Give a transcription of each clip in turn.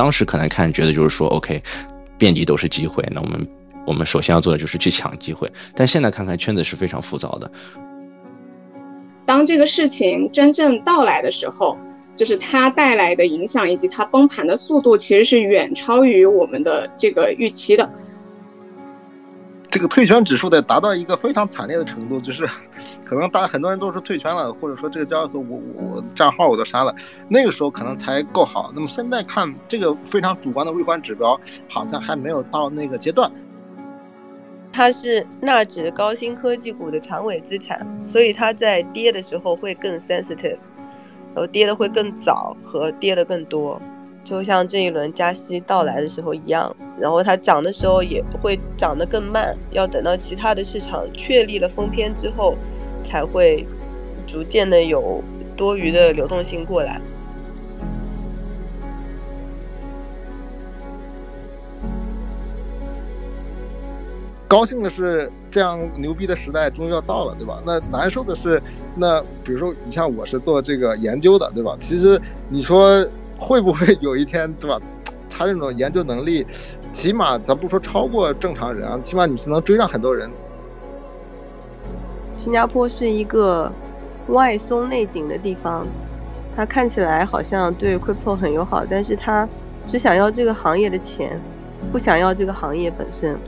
当时可能看觉得就是说，OK，遍地都是机会，那我们我们首先要做的就是去抢机会。但现在看看圈子是非常浮躁的。当这个事情真正到来的时候，就是它带来的影响以及它崩盘的速度，其实是远超于我们的这个预期的。这个退圈指数得达到一个非常惨烈的程度，就是 可能大家很多人都是退圈了，或者说这个交易所我我账号我都删了，那个时候可能才够好。那么现在看这个非常主观的微观指标，好像还没有到那个阶段。它是纳指高新科技股的长尾资产，所以它在跌的时候会更 sensitive，然后跌的会更早和跌的更多。就像这一轮加息到来的时候一样，然后它涨的时候也会涨得更慢，要等到其他的市场确立了封篇之后，才会逐渐的有多余的流动性过来。高兴的是，这样牛逼的时代终于要到了，对吧？那难受的是，那比如说你像我是做这个研究的，对吧？其实你说。会不会有一天，对吧？他这种研究能力，起码咱不说超过正常人啊，起码你是能追上很多人。新加坡是一个外松内紧的地方，它看起来好像对 crypto 很友好，但是它只想要这个行业的钱，不想要这个行业本身。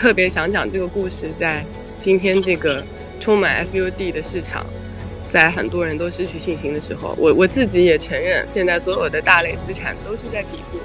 特别想讲这个故事，在今天这个充满 FUD 的市场，在很多人都失去信心的时候，我我自己也承认，现在所有的大类资产都是在底部。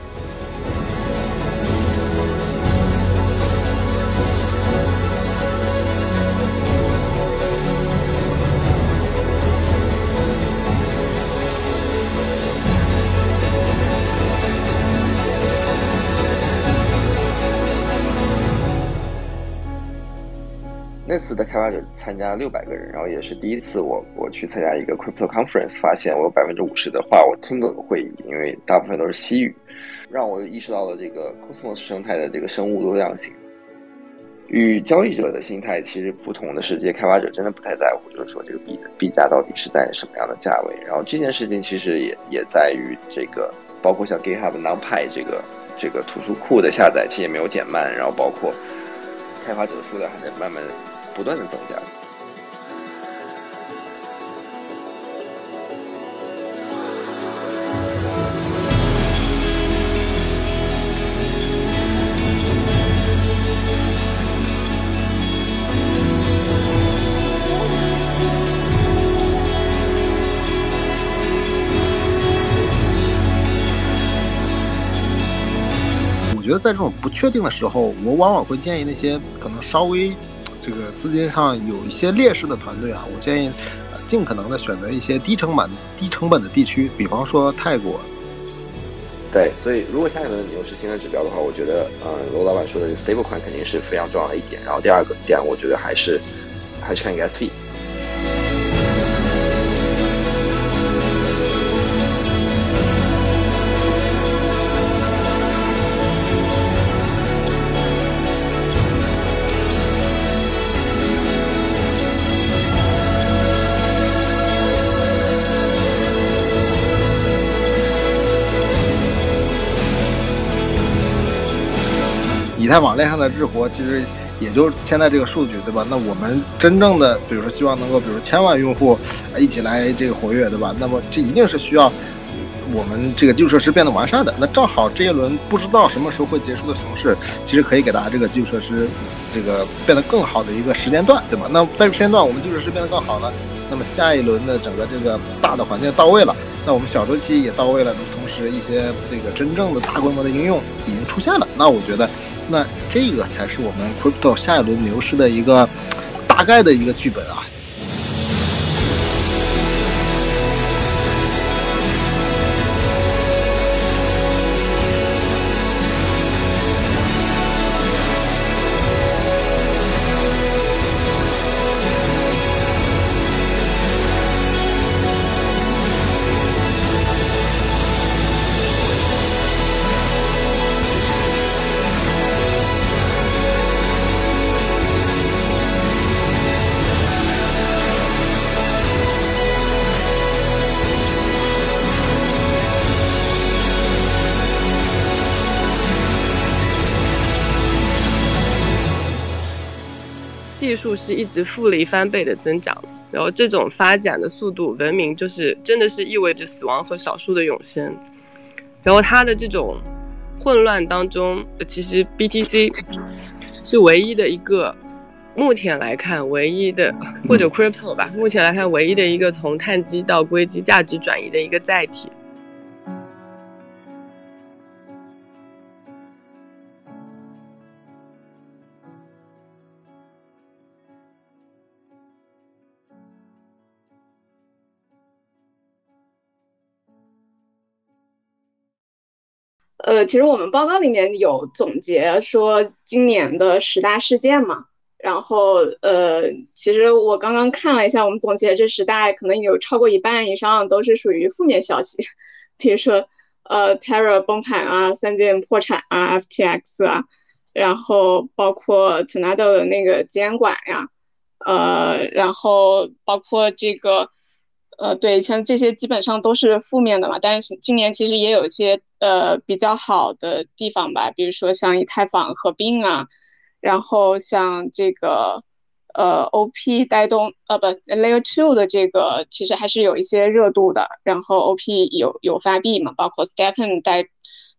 这次的开发者参加六百个人，然后也是第一次我我去参加一个 crypto conference，发现我有百分之五十的话我听不懂会议，因为大部分都是西语，让我意识到了这个 cosmos 生态的这个生物多样性。与交易者的心态其实不同的世界，开发者真的不太在乎，就是说这个币币价到底是在什么样的价位。然后这件事情其实也也在于这个，包括像 GitHub NumPy 这个这个图书库的下载其实也没有减慢，然后包括开发者的数量还在慢慢。不断的增加。我觉得在这种不确定的时候，我往往会建议那些可能稍微。这个资金上有一些劣势的团队啊，我建议，尽可能的选择一些低成本、低成本的地区，比方说泰国。对，所以如果下一轮你又是新的指标的话，我觉得，呃，罗老板说的 stable 款肯定是非常重要的一点。然后第二个点，我觉得还是还是看一个 SP。以太网链上的日活其实也就现在这个数据，对吧？那我们真正的，比如说希望能够，比如千万用户一起来这个活跃，对吧？那么这一定是需要我们这个基础设施变得完善的。那正好这一轮不知道什么时候会结束的熊市，其实可以给大家这个基础设施这个变得更好的一个时间段，对吧？那在这个时间段，我们基础设施变得更好了，那么下一轮的整个这个大的环境到位了，那我们小周期也到位了，同时一些这个真正的大规模的应用已经出现了，那我觉得，那这个才是我们 crypto 下一轮牛市的一个大概的一个剧本啊。数是一直复利翻倍的增长，然后这种发展的速度，文明就是真的是意味着死亡和少数的永生。然后它的这种混乱当中，其实 BTC 是唯一的一个，目前来看唯一的或者 Crypto 吧，目前来看唯一的一个从碳基到硅基价值转移的一个载体。呃，其实我们报告里面有总结说今年的十大事件嘛，然后呃，其实我刚刚看了一下，我们总结这十大，可能有超过一半以上都是属于负面消息，比如说呃，Terra 崩盘啊，三箭破产啊，FTX 啊，然后包括 Tornado 的那个监管呀，呃，然后包括这个。呃，对，像这些基本上都是负面的嘛。但是今年其实也有一些呃比较好的地方吧，比如说像以太坊合并啊，然后像这个呃 OP 带动呃不 Layer Two 的这个其实还是有一些热度的。然后 OP 有有发币嘛，包括 Stepen 带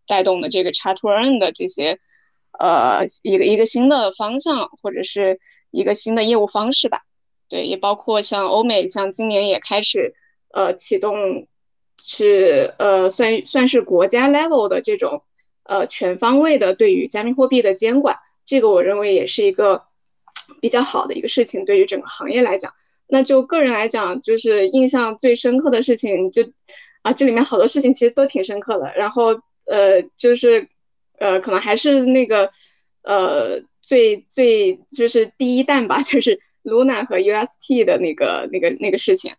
带动的这个 c h a t Earn 的这些呃一个一个新的方向或者是一个新的业务方式吧。对，也包括像欧美，像今年也开始，呃，启动是呃，算算是国家 level 的这种呃全方位的对于加密货币的监管，这个我认为也是一个比较好的一个事情，对于整个行业来讲。那就个人来讲，就是印象最深刻的事情，就啊，这里面好多事情其实都挺深刻的。然后呃，就是呃，可能还是那个呃，最最就是第一弹吧，就是。Luna 和 UST 的那个、那个、那个事情，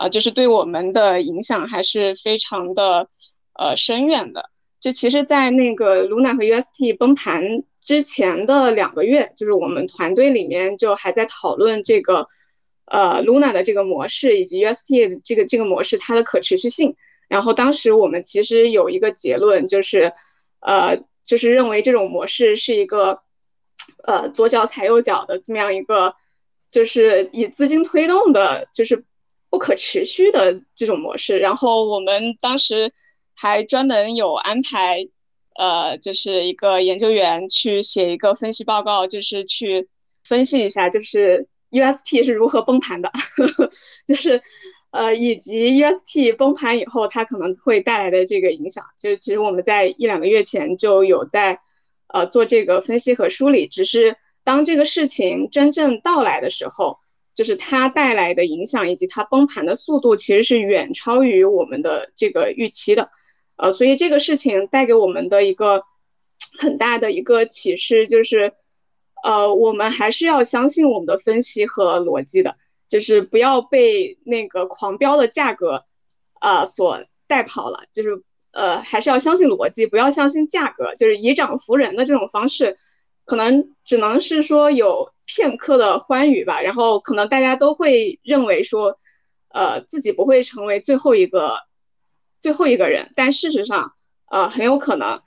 啊，就是对我们的影响还是非常的呃深远的。就其实，在那个 Luna 和 UST 崩盘之前的两个月，就是我们团队里面就还在讨论这个呃 Luna 的这个模式以及 UST 这个这个模式它的可持续性。然后当时我们其实有一个结论，就是呃，就是认为这种模式是一个呃左脚踩右脚的这么样一个。就是以资金推动的，就是不可持续的这种模式。然后我们当时还专门有安排，呃，就是一个研究员去写一个分析报告，就是去分析一下，就是 UST 是如何崩盘的，就是呃，以及 UST 崩盘以后它可能会带来的这个影响。就是其实我们在一两个月前就有在呃做这个分析和梳理，只是。当这个事情真正到来的时候，就是它带来的影响以及它崩盘的速度，其实是远超于我们的这个预期的。呃，所以这个事情带给我们的一个很大的一个启示就是，呃，我们还是要相信我们的分析和逻辑的，就是不要被那个狂飙的价格啊所带跑了。就是呃，还是要相信逻辑，不要相信价格，就是以涨服人的这种方式。可能只能是说有片刻的欢愉吧，然后可能大家都会认为说，呃，自己不会成为最后一个最后一个人，但事实上，呃，很有可能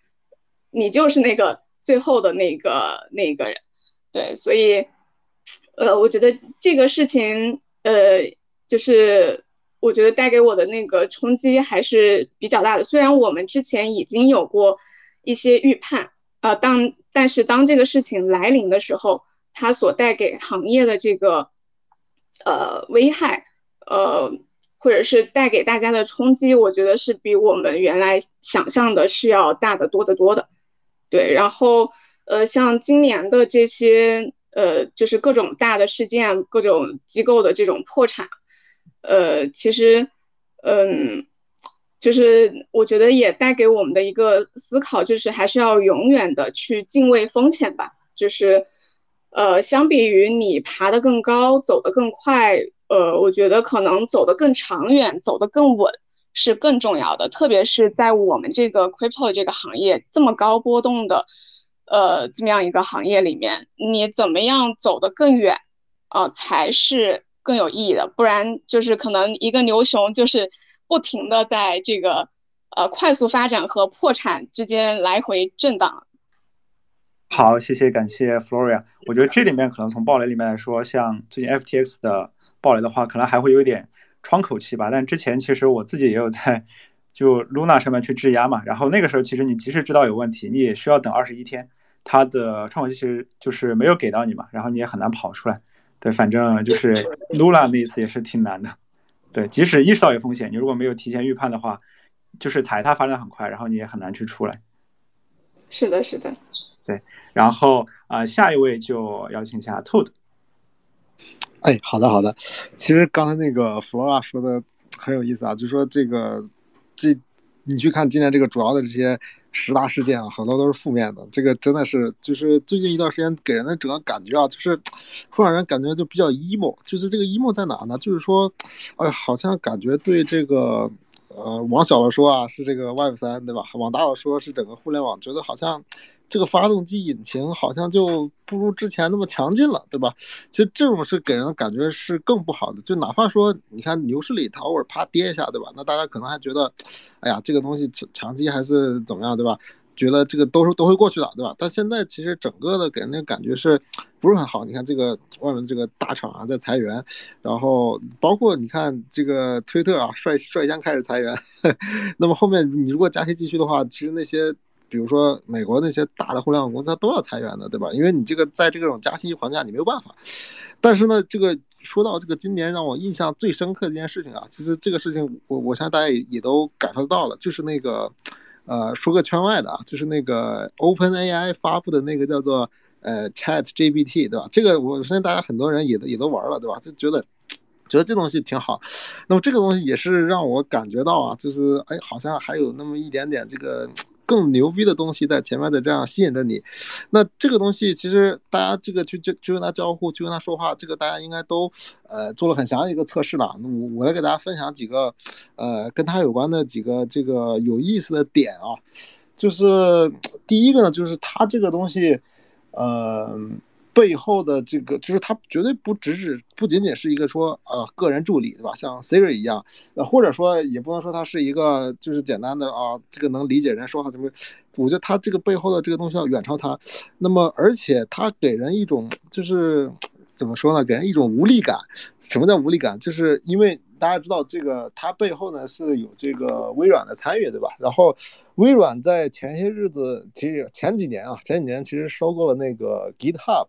你就是那个最后的那个那个人，对，所以，呃，我觉得这个事情，呃，就是我觉得带给我的那个冲击还是比较大的，虽然我们之前已经有过一些预判。呃，当但是当这个事情来临的时候，它所带给行业的这个呃危害，呃，或者是带给大家的冲击，我觉得是比我们原来想象的是要大得多得多的。对，然后呃，像今年的这些呃，就是各种大的事件，各种机构的这种破产，呃，其实嗯。就是我觉得也带给我们的一个思考，就是还是要永远的去敬畏风险吧。就是，呃，相比于你爬得更高、走得更快，呃，我觉得可能走得更长远、走得更稳是更重要的。特别是在我们这个 crypto 这个行业这么高波动的，呃，这么样一个行业里面，你怎么样走得更远，啊，才是更有意义的。不然就是可能一个牛熊就是。不停的在这个呃快速发展和破产之间来回震荡。好，谢谢，感谢 Floria。我觉得这里面可能从暴雷里面来说，像最近 FTX 的暴雷的话，可能还会有一点窗口期吧。但之前其实我自己也有在就 Luna 上面去质押嘛，然后那个时候其实你即使知道有问题，你也需要等二十一天，它的窗口期其实就是没有给到你嘛，然后你也很难跑出来。对，反正就是 Luna 那一次也是挺难的。对，即使意识到有风险，你如果没有提前预判的话，就是踩踏发展很快，然后你也很难去出来。是的，是的。对，然后啊，下一位就邀请一下 Toad。哎，好的，好的。其实刚才那个 Flora 说的很有意思啊，就说这个这你去看今年这个主要的这些。十大事件啊，很多都是负面的。这个真的是，就是最近一段时间给人的整个感觉啊，就是会让人感觉就比较 emo。就是这个 emo 在哪呢？就是说，哎，好像感觉对这个，呃，往小了说啊，是这个 Web 三，对吧？往大了说，是整个互联网，觉得好像。这个发动机引擎好像就不如之前那么强劲了，对吧？其实这种是给人的感觉是更不好的。就哪怕说你看牛市里它偶尔啪跌一下，对吧？那大家可能还觉得，哎呀，这个东西长期还是怎么样，对吧？觉得这个都是都会过去的，对吧？但现在其实整个的给人的感觉是不是很好？你看这个外面这个大厂啊在裁员，然后包括你看这个推特啊率率先开始裁员，那么后面你如果加息继续的话，其实那些。比如说，美国那些大的互联网公司，它都要裁员的，对吧？因为你这个在这种加息环境下，你没有办法。但是呢，这个说到这个今年让我印象最深刻的一件事情啊，其实这个事情我我相信大家也也都感受到了，就是那个，呃，说个圈外的啊，就是那个 OpenAI 发布的那个叫做呃 ChatGPT，对吧？这个我相信大家很多人也都也都玩了，对吧？就觉得觉得这东西挺好。那么这个东西也是让我感觉到啊，就是哎，好像还有那么一点点这个。更牛逼的东西在前面的这样吸引着你，那这个东西其实大家这个去去去跟他交互，去跟他说话，这个大家应该都呃做了很详的一个测试了。那我我来给大家分享几个呃跟他有关的几个这个有意思的点啊，就是第一个呢，就是他这个东西，呃。背后的这个就是他绝对不只是不仅仅是一个说呃个人助理对吧？像 Siri 一样，呃或者说也不能说他是一个就是简单的啊这个能理解人说话怎么？我觉得他这个背后的这个东西要远超他。那么而且他给人一种就是怎么说呢？给人一种无力感。什么叫无力感？就是因为大家知道这个它背后呢是有这个微软的参与对吧？然后微软在前些日子其实前几年啊前几年其实收购了那个 GitHub。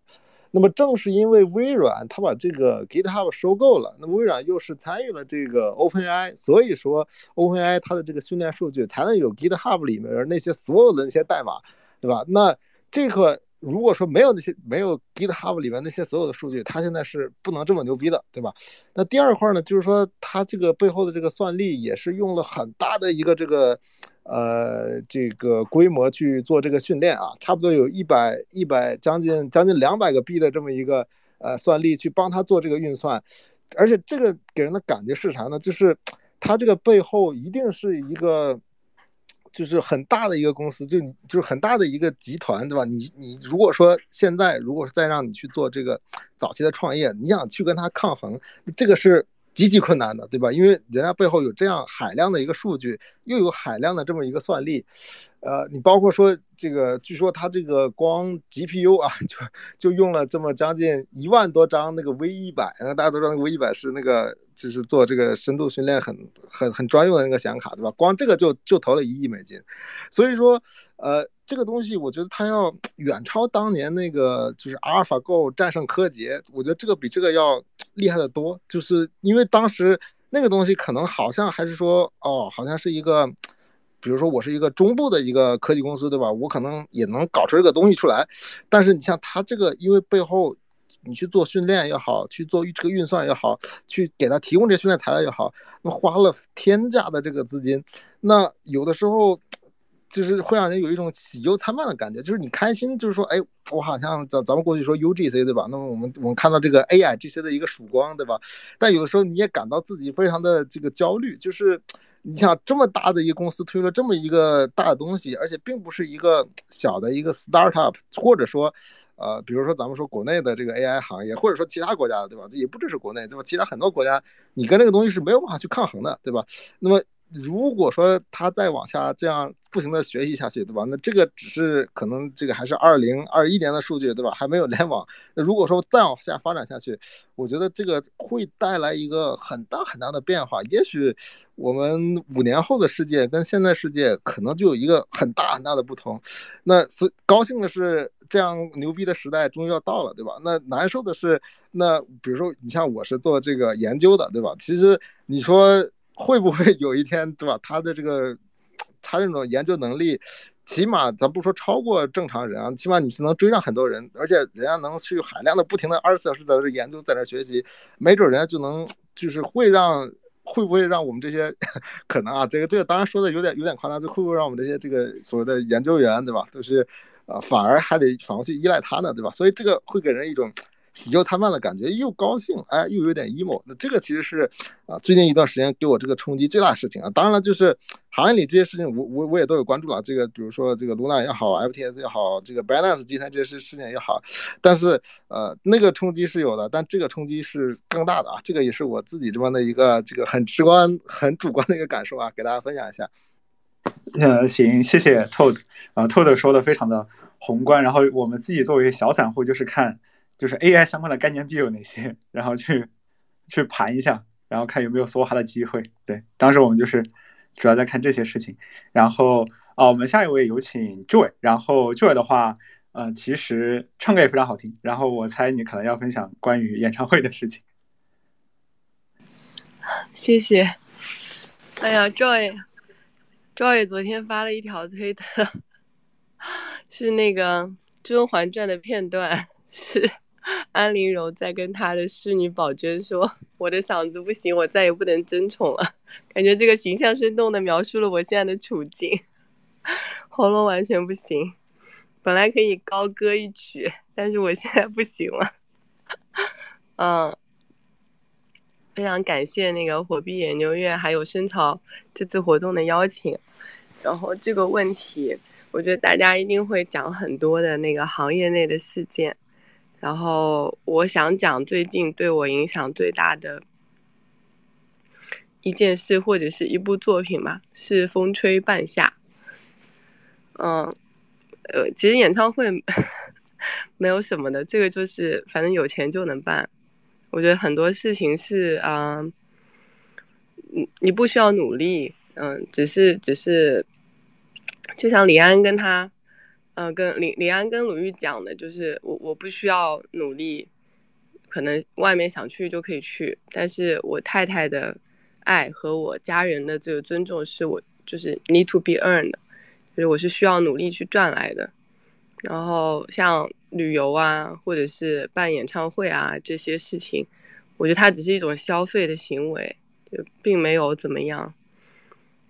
那么正是因为微软它把这个 GitHub 收购了，那么微软又是参与了这个 OpenAI，所以说 OpenAI 它的这个训练数据才能有 GitHub 里面那些所有的那些代码，对吧？那这个如果说没有那些没有 GitHub 里面那些所有的数据，它现在是不能这么牛逼的，对吧？那第二块呢，就是说它这个背后的这个算力也是用了很大的一个这个。呃，这个规模去做这个训练啊，差不多有一百一百将近将近两百个 B 的这么一个呃算力去帮他做这个运算，而且这个给人的感觉是啥呢？就是它这个背后一定是一个就是很大的一个公司，就就是很大的一个集团，对吧？你你如果说现在如果再让你去做这个早期的创业，你想去跟他抗衡，这个是。极其困难的，对吧？因为人家背后有这样海量的一个数据，又有海量的这么一个算力，呃，你包括说这个，据说他这个光 GPU 啊，就就用了这么将近一万多张那个 V 一百，那大家都知道那个 V 一百是那个就是做这个深度训练很很很专用的那个显卡，对吧？光这个就就投了一亿美金，所以说，呃，这个东西，我觉得它要远超当年那个就是阿尔法 Go 战胜柯洁，我觉得这个比这个要厉害的多。就是因为当时那个东西可能好像还是说，哦，好像是一个，比如说我是一个中部的一个科技公司，对吧？我可能也能搞出这个东西出来。但是你像它这个，因为背后你去做训练也好，去做这个运算也好，去给它提供这训练材料也好，那花了天价的这个资金，那有的时候。就是会让人有一种喜忧参半的感觉，就是你开心，就是说，哎，我好像咱咱们过去说 UGC 对吧？那么我们我们看到这个 AIGC 的一个曙光对吧？但有的时候你也感到自己非常的这个焦虑，就是你想这么大的一个公司推了这么一个大的东西，而且并不是一个小的一个 startup，或者说，呃，比如说咱们说国内的这个 AI 行业，或者说其他国家的对吧？这也不只是国内对吧？其他很多国家，你跟这个东西是没有办法去抗衡的对吧？那么。如果说他再往下这样不停的学习下去，对吧？那这个只是可能这个还是二零二一年的数据，对吧？还没有 联网。那如果说再往下发展下去，我觉得这个会带来一个很大很大的变化。也许我们五年后的世界跟现在世界可能就有一个很大很大的不同。那所高兴的是，这样牛逼的时代终于要到了，对吧？那难受的是，那比如说你像我是做这个研究的，对吧？其实你说。会不会有一天，对吧？他的这个，他这种研究能力，起码咱不说超过正常人啊，起码你是能追上很多人，而且人家能去海量的、不停的二十四小时在这研究，在这学习，没准人家就能，就是会让，会不会让我们这些，可能啊，这个这个当然说的有点有点夸张，就会不会让我们这些这个所谓的研究员，对吧？都是，啊，反而还得反而去依赖他呢，对吧？所以这个会给人一种。喜忧参半的感觉，又高兴，哎，又有点 emo。那这个其实是啊，最近一段时间给我这个冲击最大的事情啊。当然了，就是行业里这些事情，我我我也都有关注了。这个比如说这个 Luna 也好，FTS 也好，这个 Binance 这些事事件也好，但是呃，那个冲击是有的，但这个冲击是更大的啊。这个也是我自己这边的一个这个很直观、很主观的一个感受啊，给大家分享一下。呃，行，谢谢 Todd 啊，Todd 说的非常的宏观，然后我们自己作为小散户，就是看。就是 AI 相关的概念币有哪些，然后去去盘一下，然后看有没有梭哈的机会。对，当时我们就是主要在看这些事情。然后啊，我们下一位有请 Joy。然后 Joy 的话，呃，其实唱歌也非常好听。然后我猜你可能要分享关于演唱会的事情。谢谢。哎呀，Joy，Joy 昨天发了一条推特，是那个《甄嬛传》的片段，是。安陵容在跟她的侍女宝娟说：“ 我的嗓子不行，我再也不能争宠了。”感觉这个形象生动的描述了我现在的处境，喉咙完全不行。本来可以高歌一曲，但是我现在不行了。嗯，非常感谢那个火币研究院还有深潮这次活动的邀请。然后这个问题，我觉得大家一定会讲很多的那个行业内的事件。然后我想讲最近对我影响最大的一件事或者是一部作品吧，是《风吹半夏》。嗯，呃，其实演唱会 没有什么的，这个就是反正有钱就能办。我觉得很多事情是啊，你你不需要努力，嗯，只是只是，就像李安跟他。嗯，跟李李安跟鲁豫讲的就是，我我不需要努力，可能外面想去就可以去，但是我太太的爱和我家人的这个尊重是我就是 need to be earned，就是我是需要努力去赚来的。然后像旅游啊，或者是办演唱会啊这些事情，我觉得它只是一种消费的行为，就并没有怎么样。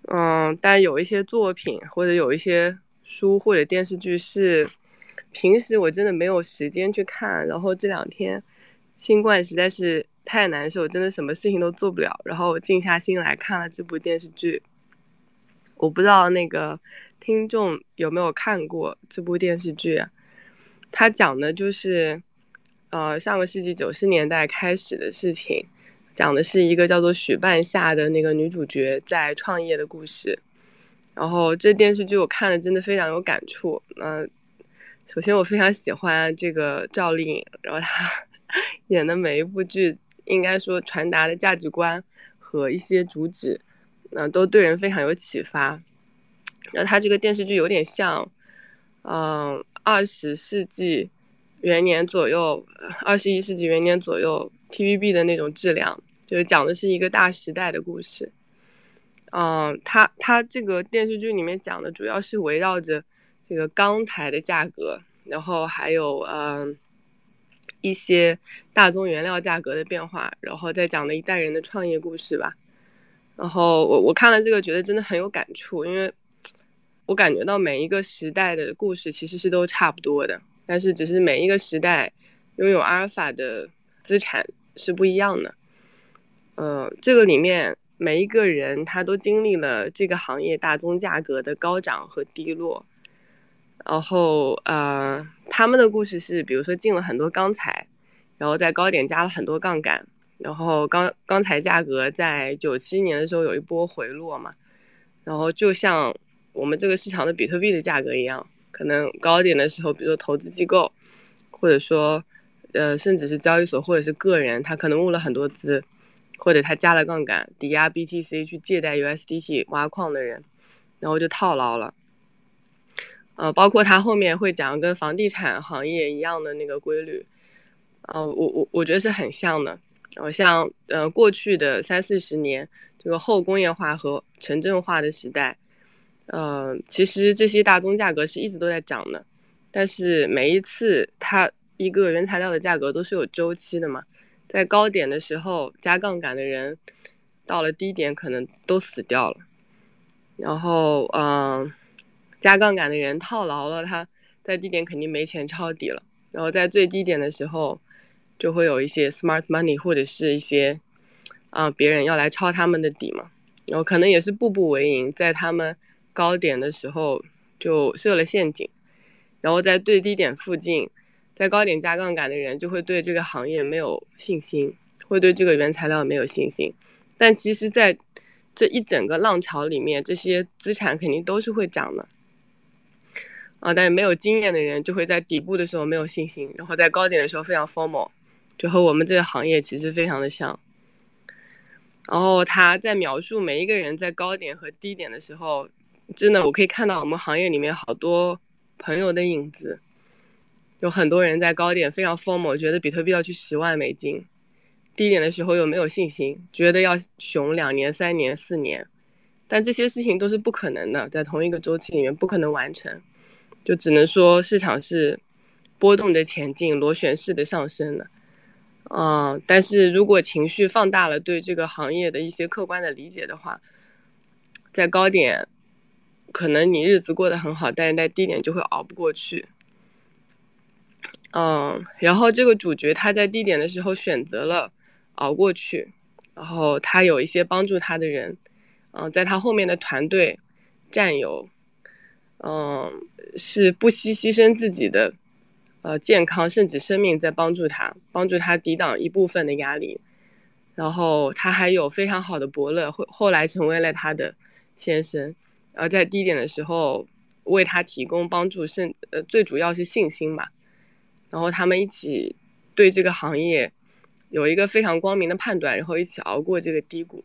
嗯，但有一些作品或者有一些。书或者电视剧是平时我真的没有时间去看，然后这两天新冠实在是太难受，真的什么事情都做不了，然后静下心来看了这部电视剧。我不知道那个听众有没有看过这部电视剧，它讲的就是呃上个世纪九十年代开始的事情，讲的是一个叫做许半夏的那个女主角在创业的故事。然后这电视剧我看了，真的非常有感触。嗯，首先我非常喜欢这个赵丽颖，然后她 演的每一部剧，应该说传达的价值观和一些主旨，嗯，都对人非常有启发。然后她这个电视剧有点像，嗯，二十世纪元年左右，二十一世纪元年左右 TVB 的那种质量，就是讲的是一个大时代的故事。嗯，它它这个电视剧里面讲的主要是围绕着这个钢材的价格，然后还有嗯一些大宗原料价格的变化，然后再讲的一代人的创业故事吧。然后我我看了这个，觉得真的很有感触，因为我感觉到每一个时代的故事其实是都差不多的，但是只是每一个时代拥有阿尔法的资产是不一样的。呃，这个里面。每一个人他都经历了这个行业大宗价格的高涨和低落，然后呃，他们的故事是，比如说进了很多钢材，然后在高点加了很多杠杆，然后钢钢材价格在九七年的时候有一波回落嘛，然后就像我们这个市场的比特币的价格一样，可能高点的时候，比如说投资机构，或者说呃，甚至是交易所或者是个人，他可能募了很多资。或者他加了杠杆，抵押 BTC 去借贷 USDT 挖矿的人，然后就套牢了。呃，包括他后面会讲跟房地产行业一样的那个规律，呃，我我我觉得是很像的。然后像呃过去的三四十年这个后工业化和城镇化的时代，呃，其实这些大宗价格是一直都在涨的，但是每一次它一个原材料的价格都是有周期的嘛。在高点的时候加杠杆的人，到了低点可能都死掉了。然后，嗯，加杠杆的人套牢了，他在低点肯定没钱抄底了。然后在最低点的时候，就会有一些 smart money 或者是一些啊别人要来抄他们的底嘛。然后可能也是步步为营，在他们高点的时候就设了陷阱，然后在最低点附近。在高点加杠杆的人就会对这个行业没有信心，会对这个原材料没有信心。但其实，在这一整个浪潮里面，这些资产肯定都是会涨的啊。但是没有经验的人就会在底部的时候没有信心，然后在高点的时候非常 formal，就和我们这个行业其实非常的像。然后他在描述每一个人在高点和低点的时候，真的我可以看到我们行业里面好多朋友的影子。有很多人在高点非常疯魔，觉得比特币要去十万美金；低点的时候又没有信心，觉得要熊两年、三年、四年。但这些事情都是不可能的，在同一个周期里面不可能完成，就只能说市场是波动的前进、螺旋式的上升的。嗯，但是如果情绪放大了对这个行业的一些客观的理解的话，在高点可能你日子过得很好，但是在低点就会熬不过去。嗯，然后这个主角他在低点的时候选择了熬过去，然后他有一些帮助他的人，嗯，在他后面的团队战友，嗯，是不惜牺牲自己的呃健康甚至生命在帮助他，帮助他抵挡一部分的压力，然后他还有非常好的伯乐，后后来成为了他的先生，而在低点的时候为他提供帮助，甚呃最主要是信心吧。然后他们一起对这个行业有一个非常光明的判断，然后一起熬过这个低谷。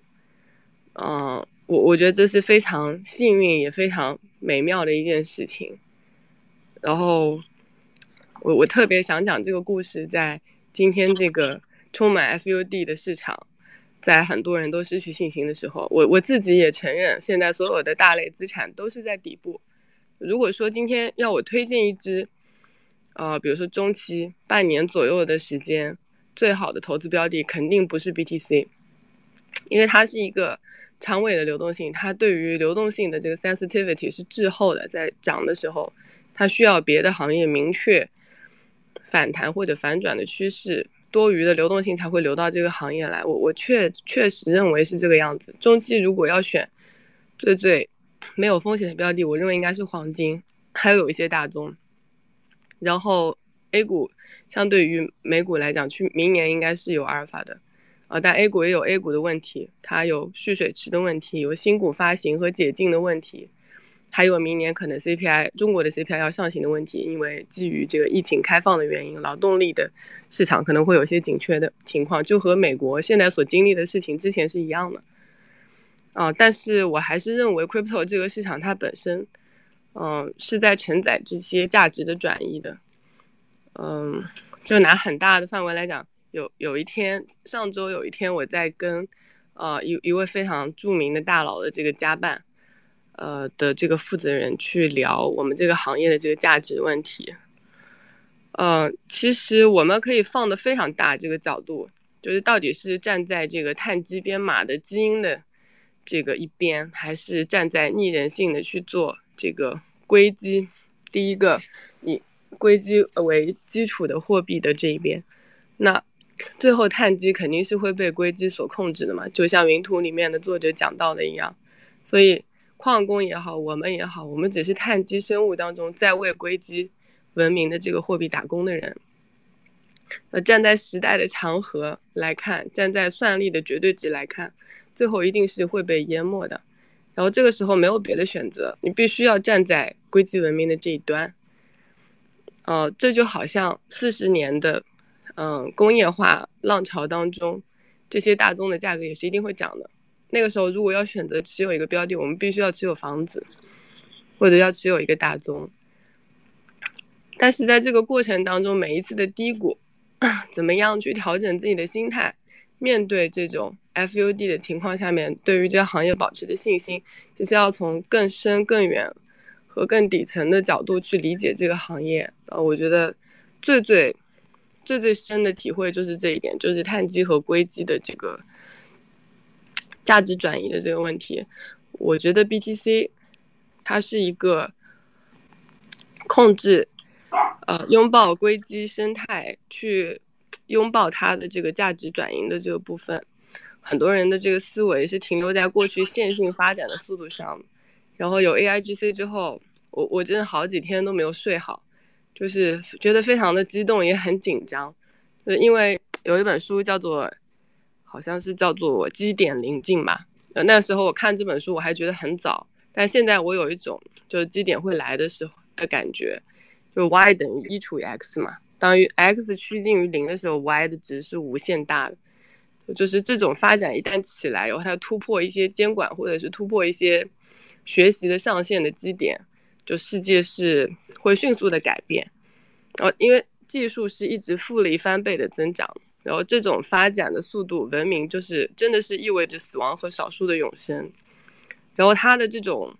嗯，我我觉得这是非常幸运也非常美妙的一件事情。然后我我特别想讲这个故事，在今天这个充满 FUD 的市场，在很多人都失去信心的时候，我我自己也承认，现在所有的大类资产都是在底部。如果说今天要我推荐一只，呃，比如说中期半年左右的时间，最好的投资标的肯定不是 BTC，因为它是一个长尾的流动性，它对于流动性的这个 sensitivity 是滞后的，在涨的时候，它需要别的行业明确反弹或者反转的趋势，多余的流动性才会流到这个行业来。我我确确实认为是这个样子。中期如果要选最最没有风险的标的，我认为应该是黄金，还有有一些大宗。然后 A 股相对于美股来讲，去明年应该是有阿尔法的，啊，但 A 股也有 A 股的问题，它有蓄水池的问题，有新股发行和解禁的问题，还有明年可能 CPI 中国的 CPI 要上行的问题，因为基于这个疫情开放的原因，劳动力的市场可能会有些紧缺的情况，就和美国现在所经历的事情之前是一样的，啊，但是我还是认为 Crypto 这个市场它本身。嗯，是在承载这些价值的转移的。嗯，就拿很大的范围来讲，有有一天，上周有一天，我在跟呃一一位非常著名的大佬的这个家办，呃的这个负责人去聊我们这个行业的这个价值问题。嗯，其实我们可以放的非常大，这个角度就是到底是站在这个碳基编码的基因的这个一边，还是站在逆人性的去做这个硅基，第一个以硅基为基础的货币的这一边，那最后碳基肯定是会被硅基所控制的嘛？就像云图里面的作者讲到的一样，所以矿工也好，我们也好，我们只是碳基生物当中在为硅基。文明的这个货币打工的人，呃，站在时代的长河来看，站在算力的绝对值来看，最后一定是会被淹没的。然后这个时候没有别的选择，你必须要站在硅基文明的这一端。哦，这就好像四十年的，嗯，工业化浪潮当中，这些大宗的价格也是一定会涨的。那个时候如果要选择持有一个标的，我们必须要持有房子，或者要持有一个大宗。但是在这个过程当中，每一次的低谷，怎么样去调整自己的心态，面对这种 FUD 的情况下面，对于这个行业保持的信心，就是要从更深、更远和更底层的角度去理解这个行业。呃，我觉得最最最最深的体会就是这一点，就是碳基和硅基的这个价值转移的这个问题。我觉得 BTC 它是一个控制。呃，拥抱硅基生态，去拥抱它的这个价值转移的这个部分，很多人的这个思维是停留在过去线性发展的速度上。然后有 AIGC 之后，我我真的好几天都没有睡好，就是觉得非常的激动，也很紧张。就因为有一本书叫做，好像是叫做《基点临近》吧。呃，那时候我看这本书我还觉得很早，但现在我有一种就是基点会来的时候的感觉。就 y 等于一除以 x 嘛，当于 x 趋近于零的时候，y 的值是无限大的。就是这种发展一旦起来，然后它突破一些监管或者是突破一些学习的上限的基点，就世界是会迅速的改变。然后因为技术是一直复利翻倍的增长，然后这种发展的速度，文明就是真的是意味着死亡和少数的永生。然后它的这种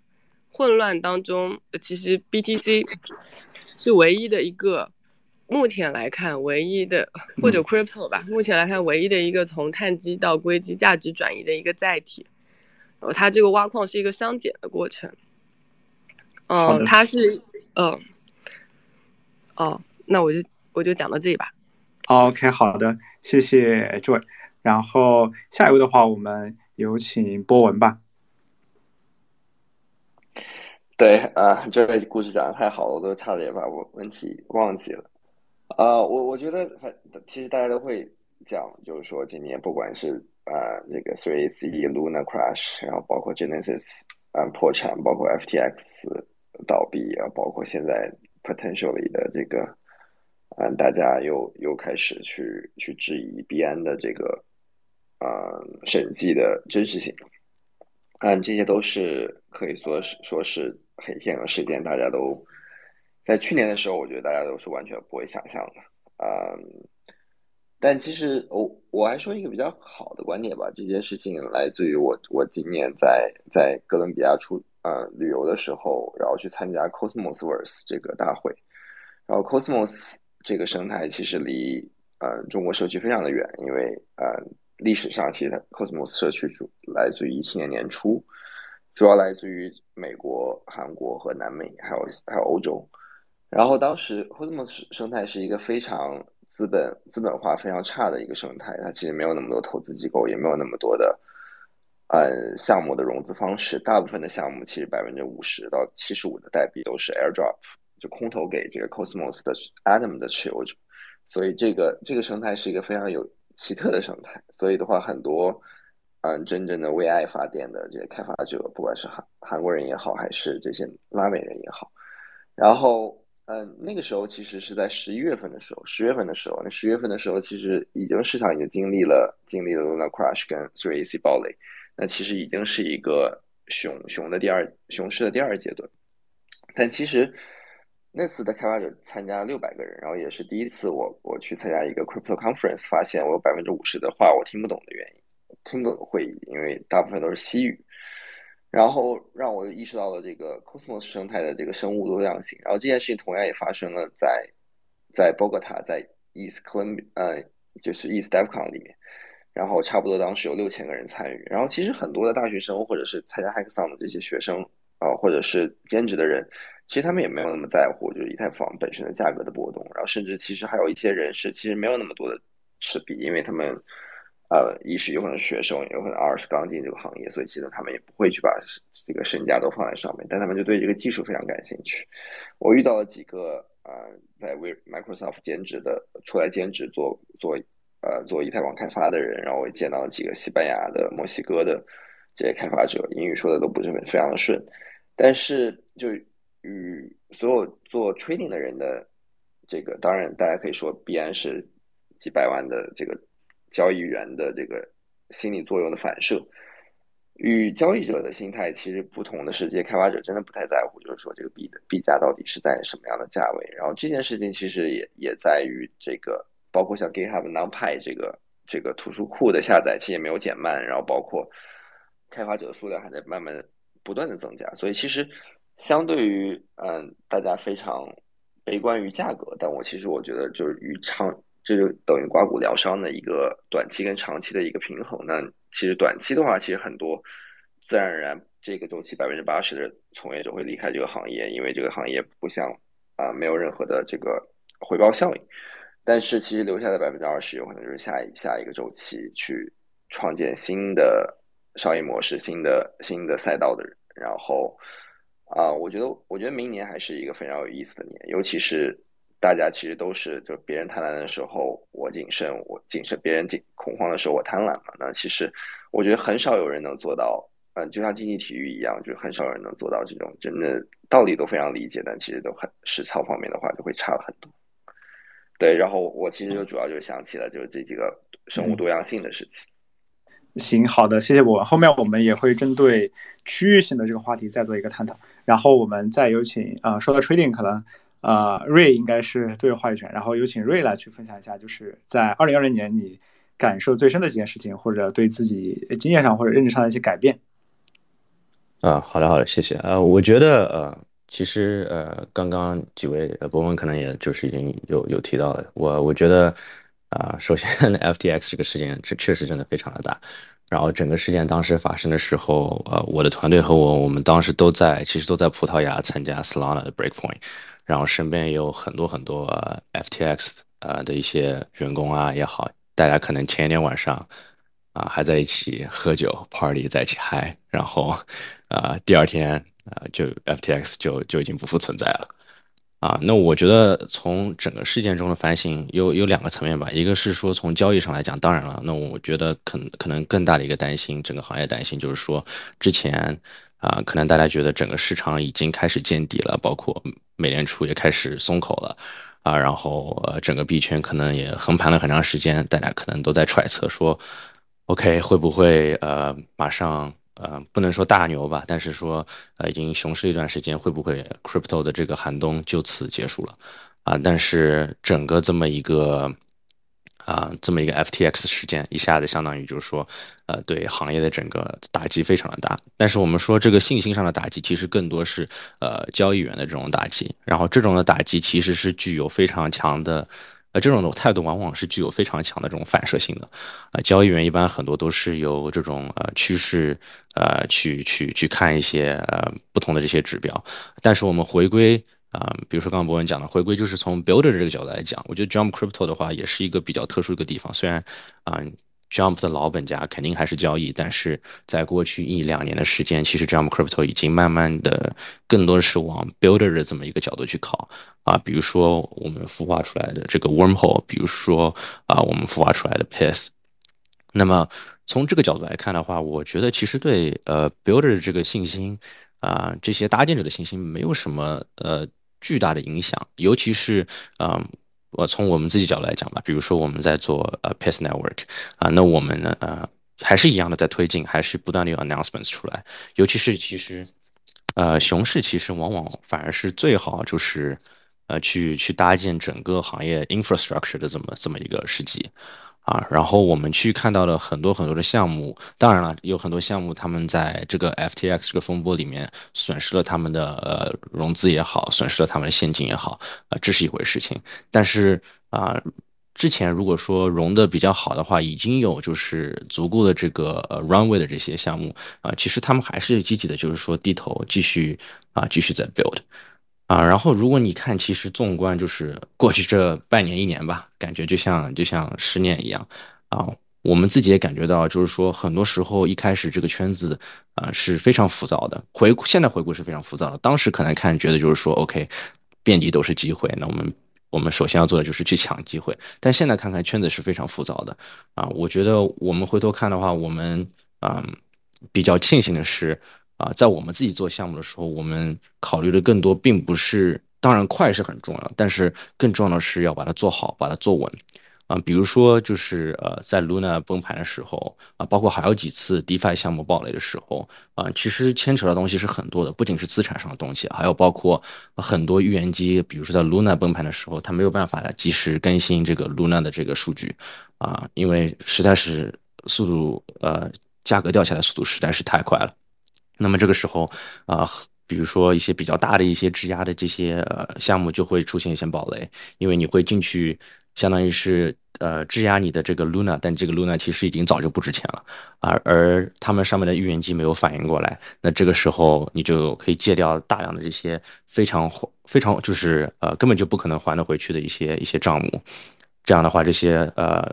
混乱当中，其实 BTC。是唯一的一个，目前来看唯一的或者 crypto 吧，目前来看唯一的一个从碳基到硅基价值转移的一个载体。然后它这个挖矿是一个商减的过程。嗯，它是嗯，哦，那我就我就讲到这里吧。OK，好的，谢谢 Joy。然后下一位的话，我们有请波文吧。对啊，这个故事讲的太好了，我都差点把我问题忘记了。啊，我我觉得，反其实大家都会讲，就是说今年不管是啊这个 Three C Luna Crash，然后包括 Genesis 啊破产，包括 FTX 倒闭啊，包括现在 potentially 的这个，嗯，大家又又开始去去质疑 BN 的这个啊审计的真实性。嗯，这些都是可以说是说是。黑天鹅事件，大家都在去年的时候，我觉得大家都是完全不会想象的，嗯，但其实我我还说一个比较好的观点吧，这件事情来自于我我今年在在哥伦比亚出呃旅游的时候，然后去参加 Cosmosverse 这个大会，然后 Cosmos 这个生态其实离呃中国社区非常的远，因为呃历史上其实 Cosmos 社区主来自于一七年年初。主要来自于美国、韩国和南美，还有还有欧洲。然后当时 Cosmos 生态是一个非常资本资本化非常差的一个生态，它其实没有那么多投资机构，也没有那么多的呃项目的融资方式。大部分的项目其实百分之五十到七十五的代币都是 airdrop，就空投给这个 Cosmos 的 Atom 的持有者。所以这个这个生态是一个非常有奇特的生态。所以的话，很多。嗯，真正的为爱发电的这些开发者，不管是韩韩国人也好，还是这些拉美人也好，然后，嗯，那个时候其实是在十一月份的时候，十月份的时候，那十月份的时候，其实已经市场已经经历了经历了 Luna Crash 跟 Three AC 暴雷，那其实已经是一个熊熊的第二熊市的第二阶段。但其实那次的开发者参加六百个人，然后也是第一次我我去参加一个 crypto conference，发现我有百分之五十的话我听不懂的原因，听不懂的会议，因为大部分都是西语。然后让我意识到了这个 Cosmos 生态的这个生物多样性。然后这件事情同样也发生了在在 Bogota，在 East Columbia，呃，就是 East DevCon 里面。然后差不多当时有六千个人参与。然后其实很多的大学生或者是参加 Hackathon 的这些学生啊，或者是兼职的人，其实他们也没有那么在乎就是以太坊本身的价格的波动。然后甚至其实还有一些人是其实没有那么多的持币，因为他们。呃，一是有可能学生，有可能二是刚进这个行业，所以其实他们也不会去把这个身价都放在上面，但他们就对这个技术非常感兴趣。我遇到了几个呃，在为 Microsoft 兼职的，出来兼职做做呃做以太坊开发的人，然后我也见到了几个西班牙的、墨西哥的这些开发者，英语说的都不是非常的顺，但是就与所有做 trading 的人的这个，当然大家可以说必然是几百万的这个。交易员的这个心理作用的反射，与交易者的心态其实不同的是，这些开发者真的不太在乎，就是说这个币的币价到底是在什么样的价位。然后这件事情其实也也在于这个，包括像 GitHub NumPy 这个这个图书库的下载其实也没有减慢，然后包括开发者的数量还在慢慢不断的增加。所以其实相对于嗯大家非常悲观于价格，但我其实我觉得就是与长。这就等于刮骨疗伤的一个短期跟长期的一个平衡。那其实短期的话，其实很多自然而然这个周期百分之八十的从业者会离开这个行业，因为这个行业不像啊没有任何的这个回报效应。但是其实留下的百分之二十有可能就是下一下一个周期去创建新的商业模式、新的新的赛道的人。然后啊，我觉得我觉得明年还是一个非常有意思的年，尤其是。大家其实都是，就是别人贪婪的时候我谨慎，我谨慎；别人紧恐慌的时候我贪婪嘛。那其实我觉得很少有人能做到，嗯，就像竞技体育一样，就是很少有人能做到这种真的道理都非常理解，但其实都很实操方面的话就会差了很多。对，然后我其实就主要就想起了就是这几个生物多样性的事情。行，好的，谢谢博文。后面我们也会针对区域性的这个话题再做一个探讨，然后我们再有请啊，说到 trading 可能。啊，瑞应该是最有话语权，然后有请瑞来去分享一下，就是在二零二零年你感受最深的几件事情，或者对自己经验上或者认知上的一些改变。啊，好的好的，谢谢。呃，我觉得呃，其实呃，刚刚几位呃博文可能也就是已经有有提到了，我我觉得啊，首先 FTX 这个事件这确实真的非常的大，然后整个事件当时发生的时候，呃，我的团队和我我们当时都在，其实都在葡萄牙参加 Solana 的 Breakpoint。然后身边也有很多很多 FTX 呃的一些员工啊也好，大家可能前一天晚上啊还在一起喝酒 party 在一起嗨，然后啊第二天啊就 FTX 就就已经不复存在了啊。那我觉得从整个事件中的反省有有两个层面吧，一个是说从交易上来讲，当然了，那我觉得可可能更大的一个担心，整个行业担心就是说之前。啊，可能大家觉得整个市场已经开始见底了，包括美联储也开始松口了，啊，然后呃，整个币圈可能也横盘了很长时间，大家可能都在揣测说，OK 会不会呃马上呃不能说大牛吧，但是说呃已经熊市一段时间，会不会 crypto 的这个寒冬就此结束了？啊，但是整个这么一个。啊，这么一个 FTX 事件，一下子相当于就是说，呃，对行业的整个打击非常的大。但是我们说这个信心上的打击，其实更多是呃交易员的这种打击。然后这种的打击其实是具有非常强的，呃，这种的态度往往是具有非常强的这种反射性的。啊，交易员一般很多都是由这种呃趋势呃去去去看一些呃不同的这些指标。但是我们回归。啊，比如说刚刚博文讲的回归，就是从 builder 这个角度来讲，我觉得 Jump Crypto 的话也是一个比较特殊的一个地方。虽然啊，Jump 的老本家肯定还是交易，但是在过去一两年的时间，其实 Jump Crypto 已经慢慢的更多的是往 builder 的这么一个角度去考啊。比如说我们孵化出来的这个 Wormhole，比如说啊，我们孵化出来的 Piss。那么从这个角度来看的话，我觉得其实对呃 builder 这个信心啊，这些搭建者的信心没有什么呃。巨大的影响，尤其是啊，我从我们自己角度来讲吧，比如说我们在做呃 Pace Network 啊，那我们呢呃还是一样的在推进，还是不断的有 announcements 出来，尤其是其实呃，熊市其实往往反而是最好，就是呃去去搭建整个行业 infrastructure 的这么这么一个时机。啊，然后我们去看到了很多很多的项目，当然了，有很多项目他们在这个 FTX 这个风波里面损失了他们的呃融资也好，损失了他们的现金也好，啊，这是一回事情。但是啊，之前如果说融的比较好的话，已经有就是足够的这个呃 runway 的这些项目啊，其实他们还是积极的，就是说低头继续啊继续在 build。啊，然后如果你看，其实纵观就是过去这半年一年吧，感觉就像就像十年一样啊。我们自己也感觉到，就是说很多时候一开始这个圈子啊是非常浮躁的，回现在回顾是非常浮躁的。当时可能看觉得就是说 OK，遍地都是机会，那我们我们首先要做的就是去抢机会。但现在看看圈子是非常浮躁的啊。我觉得我们回头看的话，我们啊比较庆幸的是。啊，在我们自己做项目的时候，我们考虑的更多，并不是当然快是很重要，但是更重要的是要把它做好，把它做稳。啊，比如说就是呃，在 Luna 崩盘的时候啊，包括还有几次 DeFi 项目暴雷的时候啊，其实牵扯的东西是很多的，不仅是资产上的东西，还有包括很多预言机，比如说在 Luna 崩盘的时候，它没有办法及时更新这个 Luna 的这个数据啊，因为实在是速度呃价格掉下来速度实在是太快了。那么这个时候，啊，比如说一些比较大的一些质押的这些呃项目就会出现一些暴雷，因为你会进去，相当于是呃质押你的这个 Luna，但这个 Luna 其实已经早就不值钱了，而而他们上面的预言机没有反应过来，那这个时候你就可以借掉大量的这些非常非常就是呃根本就不可能还得回去的一些一些账目，这样的话这些呃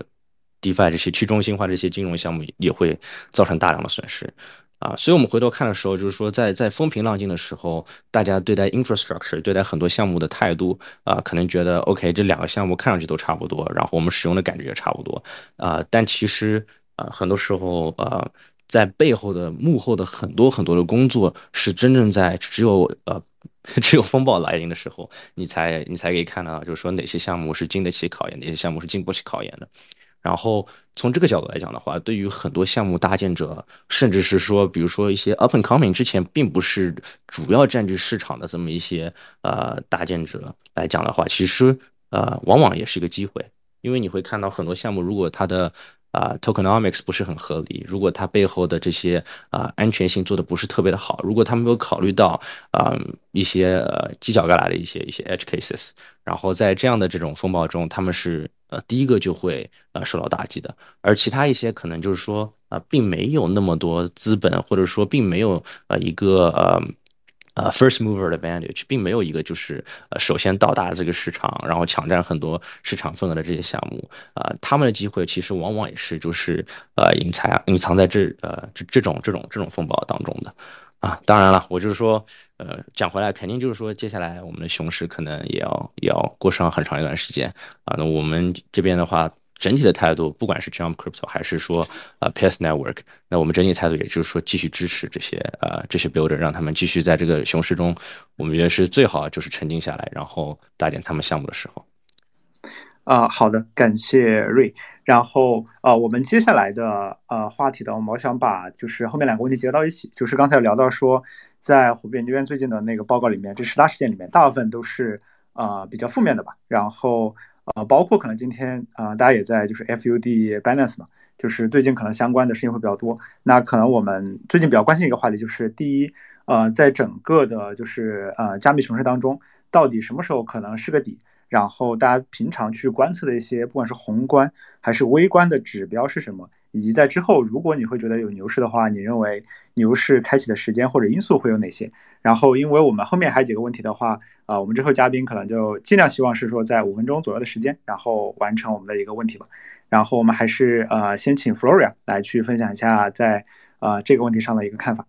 DeFi 这些去中心化这些金融项目也会造成大量的损失。啊，所以我们回头看的时候，就是说，在在风平浪静的时候，大家对待 infrastructure、对待很多项目的态度啊，可能觉得 OK，这两个项目看上去都差不多，然后我们使用的感觉也差不多啊。但其实啊，很多时候啊，在背后的幕后的很多很多的工作，是真正在只有呃 只有风暴来临的时候，你才你才可以看到，就是说哪些项目是经得起考验，哪些项目是经不起考验的。然后从这个角度来讲的话，对于很多项目搭建者，甚至是说，比如说一些 up and coming 之前并不是主要占据市场的这么一些呃搭建者来讲的话，其实呃往往也是一个机会，因为你会看到很多项目，如果它的啊，tokenomics 不是很合理。如果它背后的这些啊安全性做的不是特别的好，如果他没有考虑到啊一些呃犄角旮旯的一些一些 edge cases，然后在这样的这种风暴中，他们是呃第一个就会呃受到打击的。而其他一些可能就是说啊，并没有那么多资本，或者说并没有呃一个呃。呃，first mover advantage 并没有一个就是呃首先到达这个市场，然后抢占很多市场份额的这些项目，啊，他们的机会其实往往也是就是呃隐藏隐藏在这呃这这种这种这种风暴当中的，啊，当然了，我就是说，呃，讲回来，肯定就是说，接下来我们的熊市可能也要也要过上很长一段时间，啊，那我们这边的话。整体的态度，不管是 Jump Crypto 还是说呃 Path Network，那我们整体态度也就是说继续支持这些呃这些 Builder，让他们继续在这个熊市中，我们觉得是最好就是沉静下来，然后搭建他们项目的时候。啊，好的，感谢瑞。然后啊，我们接下来的呃话题呢，我们想把就是后面两个问题结合到一起，就是刚才聊到说，在湖北研究院最近的那个报告里面，这十大事件里面，大部分都是呃比较负面的吧，然后。呃，包括可能今天啊，大家也在就是 FUD balance 嘛，就是最近可能相关的事情会比较多。那可能我们最近比较关心一个话题，就是第一，呃，在整个的就是呃加密熊市当中，到底什么时候可能是个底？然后大家平常去观测的一些，不管是宏观还是微观的指标是什么？以及在之后，如果你会觉得有牛市的话，你认为牛市开启的时间或者因素会有哪些？然后，因为我们后面还有几个问题的话，啊，我们之后嘉宾可能就尽量希望是说在五分钟左右的时间，然后完成我们的一个问题吧。然后我们还是呃先请 Floria 来去分享一下在呃这个问题上的一个看法。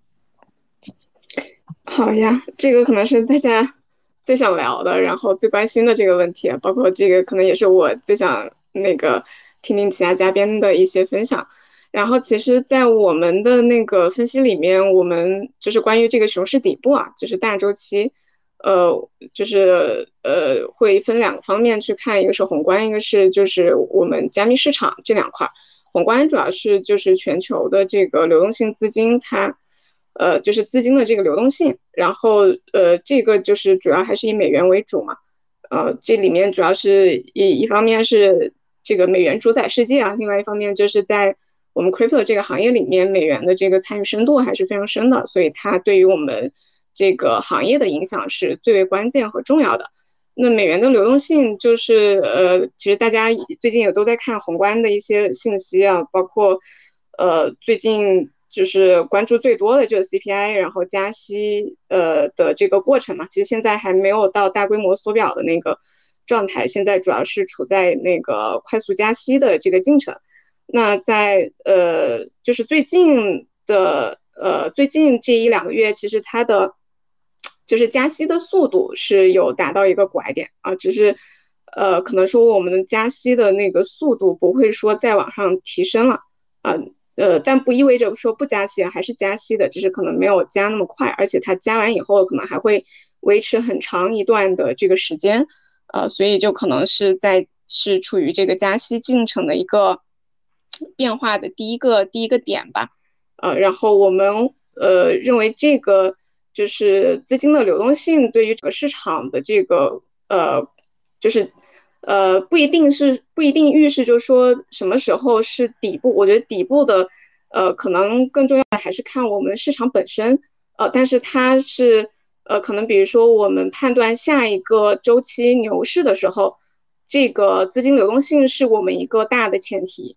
好呀，这个可能是大家最想聊的，然后最关心的这个问题，包括这个可能也是我最想那个。听听其他嘉宾的一些分享，然后其实，在我们的那个分析里面，我们就是关于这个熊市底部啊，就是大周期，呃，就是呃，会分两个方面去看，一个是宏观，一个是就是我们加密市场这两块。宏观主要是就是全球的这个流动性资金它呃，就是资金的这个流动性。然后呃，这个就是主要还是以美元为主嘛。呃，这里面主要是一一方面是这个美元主宰世界啊，另外一方面就是在我们 crypto 这个行业里面，美元的这个参与深度还是非常深的，所以它对于我们这个行业的影响是最为关键和重要的。那美元的流动性就是呃，其实大家最近也都在看宏观的一些信息啊，包括呃最近。就是关注最多的就是 CPI，然后加息呃的这个过程嘛，其实现在还没有到大规模缩表的那个状态，现在主要是处在那个快速加息的这个进程。那在呃就是最近的呃最近这一两个月，其实它的就是加息的速度是有达到一个拐点啊，只是呃可能说我们的加息的那个速度不会说再往上提升了啊。呃但不意味着说不加息还是加息的，只是可能没有加那么快，而且它加完以后可能还会维持很长一段的这个时间，呃，所以就可能是在是处于这个加息进程的一个变化的第一个第一个点吧，呃，然后我们呃认为这个就是资金的流动性对于整个市场的这个呃就是。呃，不一定是不一定预示，就是说什么时候是底部。我觉得底部的，呃，可能更重要的还是看我们市场本身。呃，但是它是，呃，可能比如说我们判断下一个周期牛市的时候，这个资金流动性是我们一个大的前提。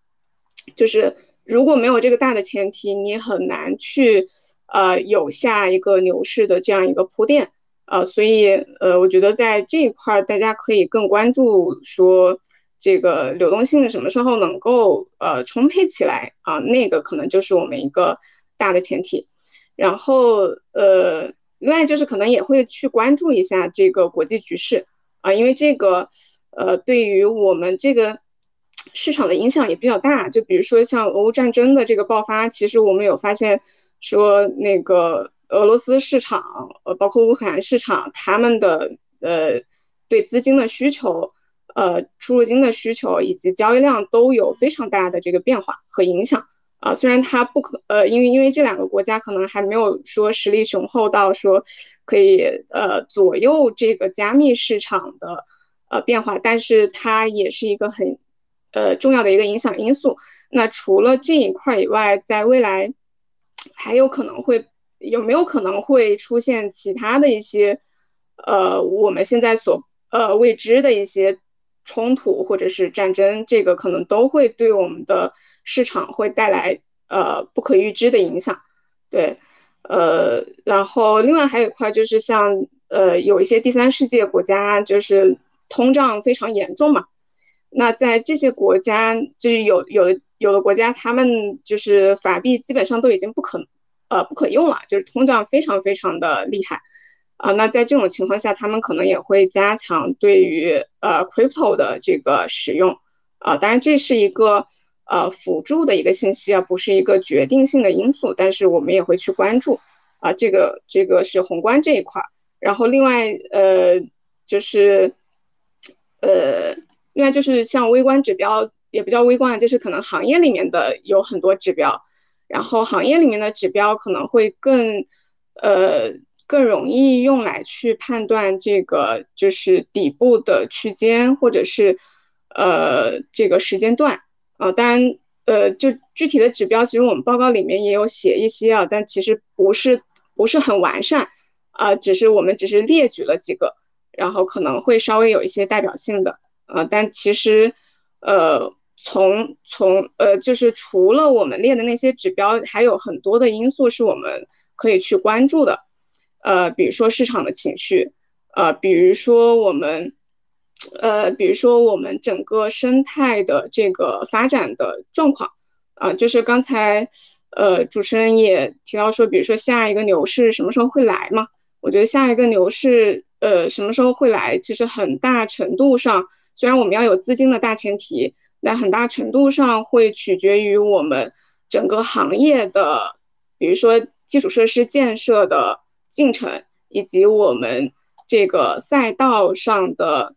就是如果没有这个大的前提，你很难去，呃，有下一个牛市的这样一个铺垫。呃，所以呃，我觉得在这一块，大家可以更关注说这个流动性什么时候能够呃充沛起来啊，那个可能就是我们一个大的前提。然后呃，另外就是可能也会去关注一下这个国际局势啊，因为这个呃对于我们这个市场的影响也比较大。就比如说像俄乌战争的这个爆发，其实我们有发现说那个。俄罗斯市场，呃，包括乌克兰市场，他们的呃对资金的需求，呃出入金的需求以及交易量都有非常大的这个变化和影响啊。虽然它不可，呃，因为因为这两个国家可能还没有说实力雄厚到说可以呃左右这个加密市场的呃变化，但是它也是一个很呃重要的一个影响因素。那除了这一块以外，在未来还有可能会。有没有可能会出现其他的一些，呃，我们现在所呃未知的一些冲突或者是战争？这个可能都会对我们的市场会带来呃不可预知的影响。对，呃，然后另外还有一块就是像呃有一些第三世界国家就是通胀非常严重嘛，那在这些国家就是有有的有的国家他们就是法币基本上都已经不可。呃，不可用了，就是通胀非常非常的厉害，啊，那在这种情况下，他们可能也会加强对于呃 crypto 的这个使用，啊，当然这是一个呃辅助的一个信息啊，不是一个决定性的因素，但是我们也会去关注，啊，这个这个是宏观这一块儿，然后另外呃就是呃另外就是像微观指标也不叫微观，就是可能行业里面的有很多指标。然后行业里面的指标可能会更，呃，更容易用来去判断这个就是底部的区间或者是，呃，这个时间段啊。当然，呃，就具体的指标，其实我们报告里面也有写一些啊，但其实不是不是很完善啊，只是我们只是列举了几个，然后可能会稍微有一些代表性的啊，但其实，呃。从从呃，就是除了我们列的那些指标，还有很多的因素是我们可以去关注的，呃，比如说市场的情绪，呃，比如说我们，呃，比如说我们整个生态的这个发展的状况，啊，就是刚才呃主持人也提到说，比如说下一个牛市什么时候会来嘛？我觉得下一个牛市呃什么时候会来，其实很大程度上，虽然我们要有资金的大前提。那很大程度上会取决于我们整个行业的，比如说基础设施建设的进程，以及我们这个赛道上的，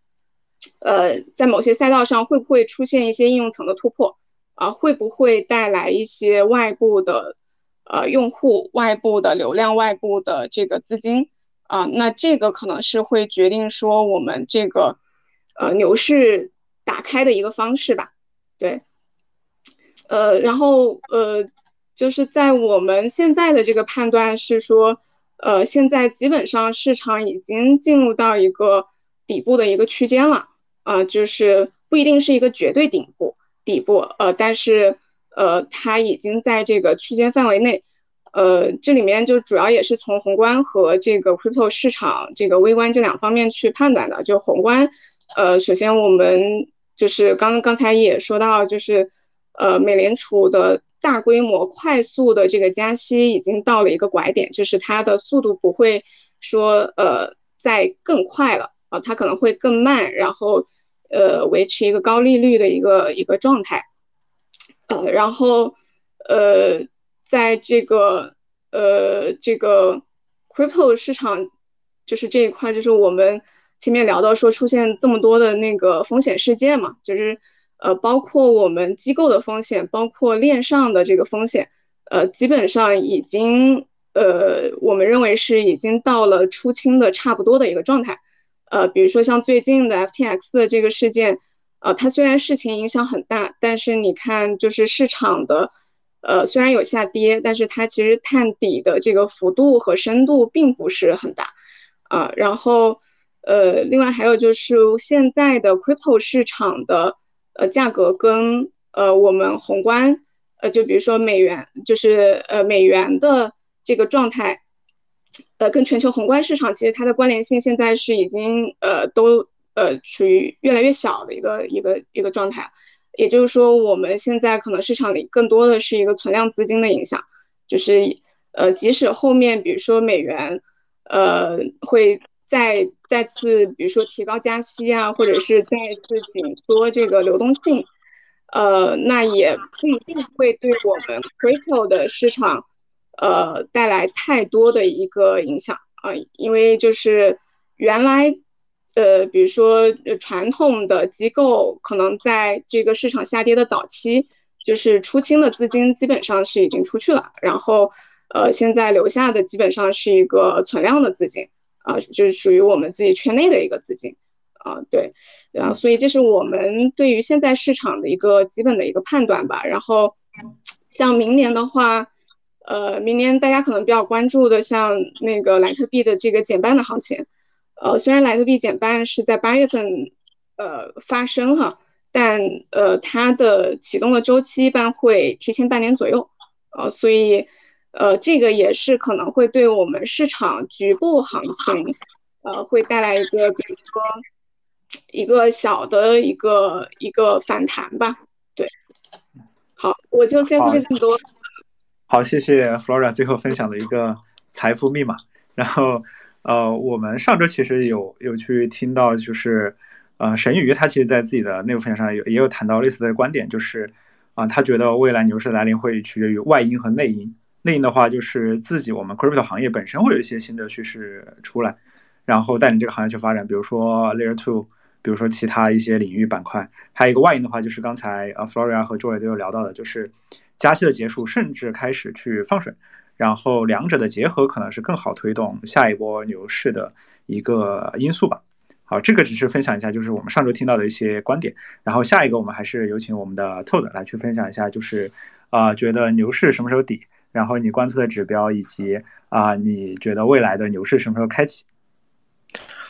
呃，在某些赛道上会不会出现一些应用层的突破，啊，会不会带来一些外部的，呃用户外部的流量、外部的这个资金啊，那这个可能是会决定说我们这个呃牛市打开的一个方式吧。对，呃，然后呃，就是在我们现在的这个判断是说，呃，现在基本上市场已经进入到一个底部的一个区间了。啊，就是不一定是一个绝对顶部底部，呃，但是呃，它已经在这个区间范围内，呃，这里面就主要也是从宏观和这个 crypto 市场这个微观这两方面去判断的。就宏观，呃，首先我们就是刚刚才也说到，就是呃，美联储的大规模快速的这个加息已经到了一个拐点，就是它的速度不会说呃再更快了。啊，它可能会更慢，然后，呃，维持一个高利率的一个一个状态，呃，然后，呃，在这个呃这个 crypto 市场，就是这一块，就是我们前面聊到说出现这么多的那个风险事件嘛，就是呃，包括我们机构的风险，包括链上的这个风险，呃，基本上已经呃，我们认为是已经到了出清的差不多的一个状态。呃，比如说像最近的 FTX 的这个事件，呃，它虽然事情影响很大，但是你看，就是市场的，呃，虽然有下跌，但是它其实探底的这个幅度和深度并不是很大，啊，然后，呃，另外还有就是现在的 crypto 市场的，呃，价格跟呃我们宏观，呃，就比如说美元，就是呃美元的这个状态。呃，跟全球宏观市场其实它的关联性现在是已经呃都呃处于越来越小的一个一个一个状态，也就是说我们现在可能市场里更多的是一个存量资金的影响，就是呃即使后面比如说美元呃会再再次比如说提高加息啊，或者是再次紧缩这个流动性，呃那也不一定会对我们 crypto 的市场。呃，带来太多的一个影响啊，因为就是原来，呃，比如说传统的机构可能在这个市场下跌的早期，就是出清的资金基本上是已经出去了，然后呃，现在留下的基本上是一个存量的资金啊，就是属于我们自己圈内的一个资金啊，对，然后所以这是我们对于现在市场的一个基本的一个判断吧，然后像明年的话。呃，明年大家可能比较关注的，像那个莱特币的这个减半的行情，呃，虽然莱特币减半是在八月份呃发生哈，但呃它的启动的周期一般会提前半年左右，呃，所以呃这个也是可能会对我们市场局部行情呃会带来一个比如说一个小的一个一个反弹吧，对，好，我就先说这么多。好，谢谢 Flora 最后分享的一个财富密码。然后，呃，我们上周其实有有去听到，就是呃，沈宇他其实在自己的内部分享上有也有谈到类似的观点，就是啊，他觉得未来牛市来临会取决于外因和内因。内因的话，就是自己我们 crypto 行业本身会有一些新的趋势出来，然后带领这个行业去发展，比如说 Layer Two，比如说其他一些领域板块。还有一个外因的话，就是刚才呃 Floria 和 Joy 都有聊到的，就是。加息的结束，甚至开始去放水，然后两者的结合可能是更好推动下一波牛市的一个因素吧。好，这个只是分享一下，就是我们上周听到的一些观点。然后下一个，我们还是有请我们的 Todd 来去分享一下，就是啊，觉得牛市什么时候底？然后你观测的指标，以及啊，你觉得未来的牛市什么时候开启？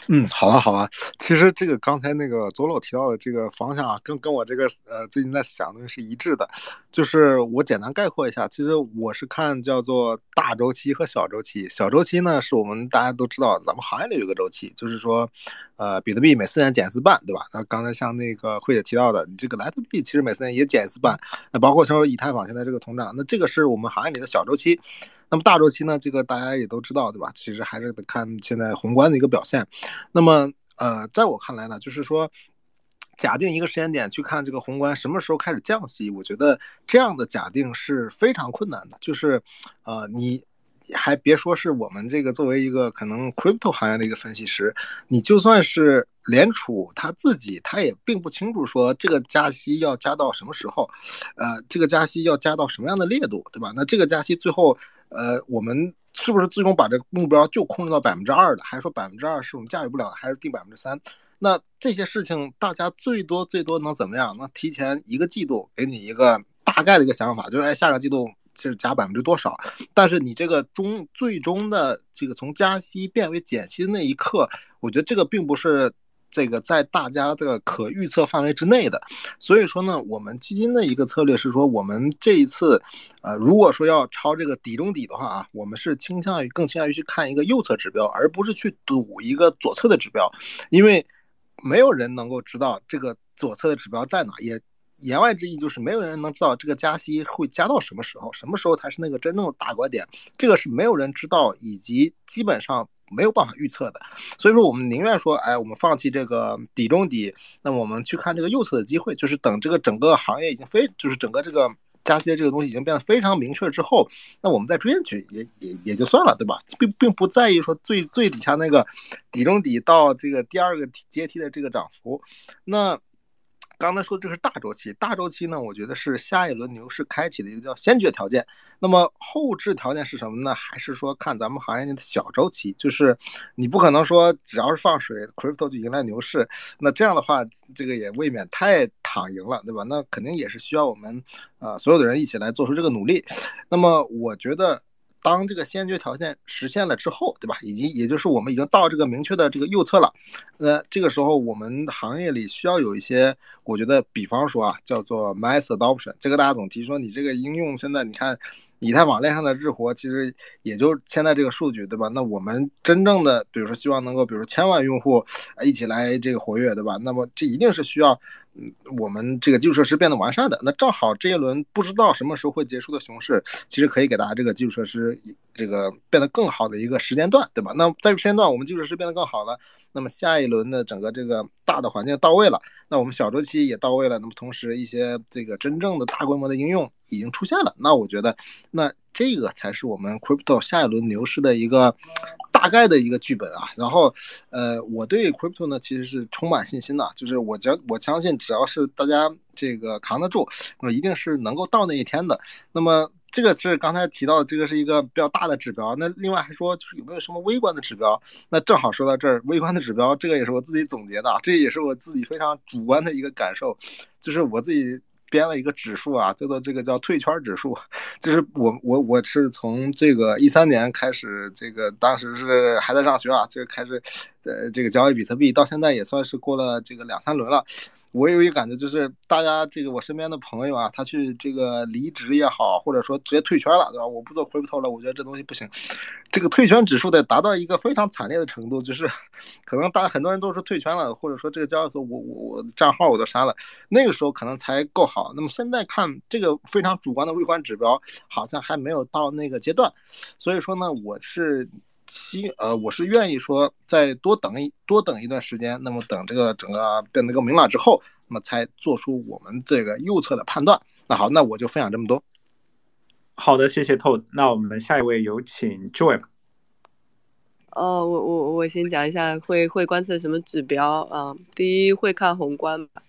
嗯，好啊，好啊。其实这个刚才那个左老提到的这个方向啊，跟跟我这个呃最近在想的是一致的。就是我简单概括一下，其实我是看叫做大周期和小周期。小周期呢，是我们大家都知道，咱们行业里有个周期，就是说，呃，比特币每四年减一次半，对吧？那刚才像那个慧姐提到的，你这个莱特币其实每四年也减一次半。那包括说以太坊现在这个通胀，那这个是我们行业里的小周期。那么大周期呢？这个大家也都知道，对吧？其实还是得看现在宏观的一个表现。那么，呃，在我看来呢，就是说，假定一个时间点去看这个宏观什么时候开始降息，我觉得这样的假定是非常困难的。就是，呃，你还别说是我们这个作为一个可能 crypto 行业的一个分析师，你就算是联储他自己他也并不清楚说这个加息要加到什么时候，呃，这个加息要加到什么样的烈度，对吧？那这个加息最后，呃，我们是不是最终把这个目标就控制到百分之二的，还是说百分之二是我们驾驭不了的，还是定百分之三？那这些事情大家最多最多能怎么样？能提前一个季度给你一个大概的一个想法，就是哎，下个季度就是加百分之多少？但是你这个终最终的这个从加息变为减息的那一刻，我觉得这个并不是。这个在大家的可预测范围之内的，所以说呢，我们基金的一个策略是说，我们这一次，呃，如果说要抄这个底中底的话啊，我们是倾向于更倾向于去看一个右侧指标，而不是去赌一个左侧的指标，因为没有人能够知道这个左侧的指标在哪，也言外之意就是没有人能知道这个加息会加到什么时候，什么时候才是那个真正的大拐点，这个是没有人知道，以及基本上。没有办法预测的，所以说我们宁愿说，哎，我们放弃这个底中底，那我们去看这个右侧的机会，就是等这个整个行业已经非，就是整个这个加息的这个东西已经变得非常明确之后，那我们再追进去也也也就算了，对吧？并并不在意说最最底下那个底中底到这个第二个阶梯的这个涨幅，那。刚才说的这是大周期，大周期呢，我觉得是下一轮牛市开启的一个叫先决条件。那么后置条件是什么呢？还是说看咱们行业内的小周期？就是你不可能说只要是放水，crypto 就迎来牛市。那这样的话，这个也未免太躺赢了，对吧？那肯定也是需要我们啊所有的人一起来做出这个努力。那么我觉得。当这个先决条件实现了之后，对吧？已经也就是我们已经到这个明确的这个右侧了，那这个时候我们行业里需要有一些，我觉得，比方说啊，叫做 mass adoption，这个大家总提说你这个应用现在你看。以太网链上的日活其实也就现在这个数据，对吧？那我们真正的，比如说希望能够，比如说千万用户一起来这个活跃，对吧？那么这一定是需要，嗯，我们这个基础设施变得完善的。那正好这一轮不知道什么时候会结束的熊市，其实可以给大家这个基础设施这个变得更好的一个时间段，对吧？那在这个时间段，我们基础设施变得更好了。那么下一轮的整个这个大的环境到位了，那我们小周期也到位了，那么同时一些这个真正的大规模的应用已经出现了，那我觉得，那这个才是我们 crypto 下一轮牛市的一个大概的一个剧本啊。然后，呃，我对 crypto 呢其实是充满信心的，就是我觉我相信只要是大家这个扛得住，那么一定是能够到那一天的。那么。这个是刚才提到的，这个是一个比较大的指标。那另外还说，就是有没有什么微观的指标？那正好说到这儿，微观的指标，这个也是我自己总结的，这也是我自己非常主观的一个感受，就是我自己编了一个指数啊，叫做这个叫退圈指数。就是我我我是从这个一三年开始，这个当时是还在上学啊，就开始呃这个交易比特币，到现在也算是过了这个两三轮了。我有一个感觉，就是大家这个我身边的朋友啊，他去这个离职也好，或者说直接退圈了，对吧？我不做 crypto 了，我觉得这东西不行。这个退圈指数得达到一个非常惨烈的程度，就是 可能大家很多人都是退圈了，或者说这个交易所我我我账号我都删了，那个时候可能才够好。那么现在看这个非常主观的微观指标，好像还没有到那个阶段，所以说呢，我是。希呃，我是愿意说再多等一多等一段时间，那么等这个整个变得更明朗之后，那么才做出我们这个右侧的判断。那好，那我就分享这么多。好的，谢谢 Todd。那我们下一位有请 Joy。哦，我我我先讲一下会会观测什么指标啊？第一会看宏观吧。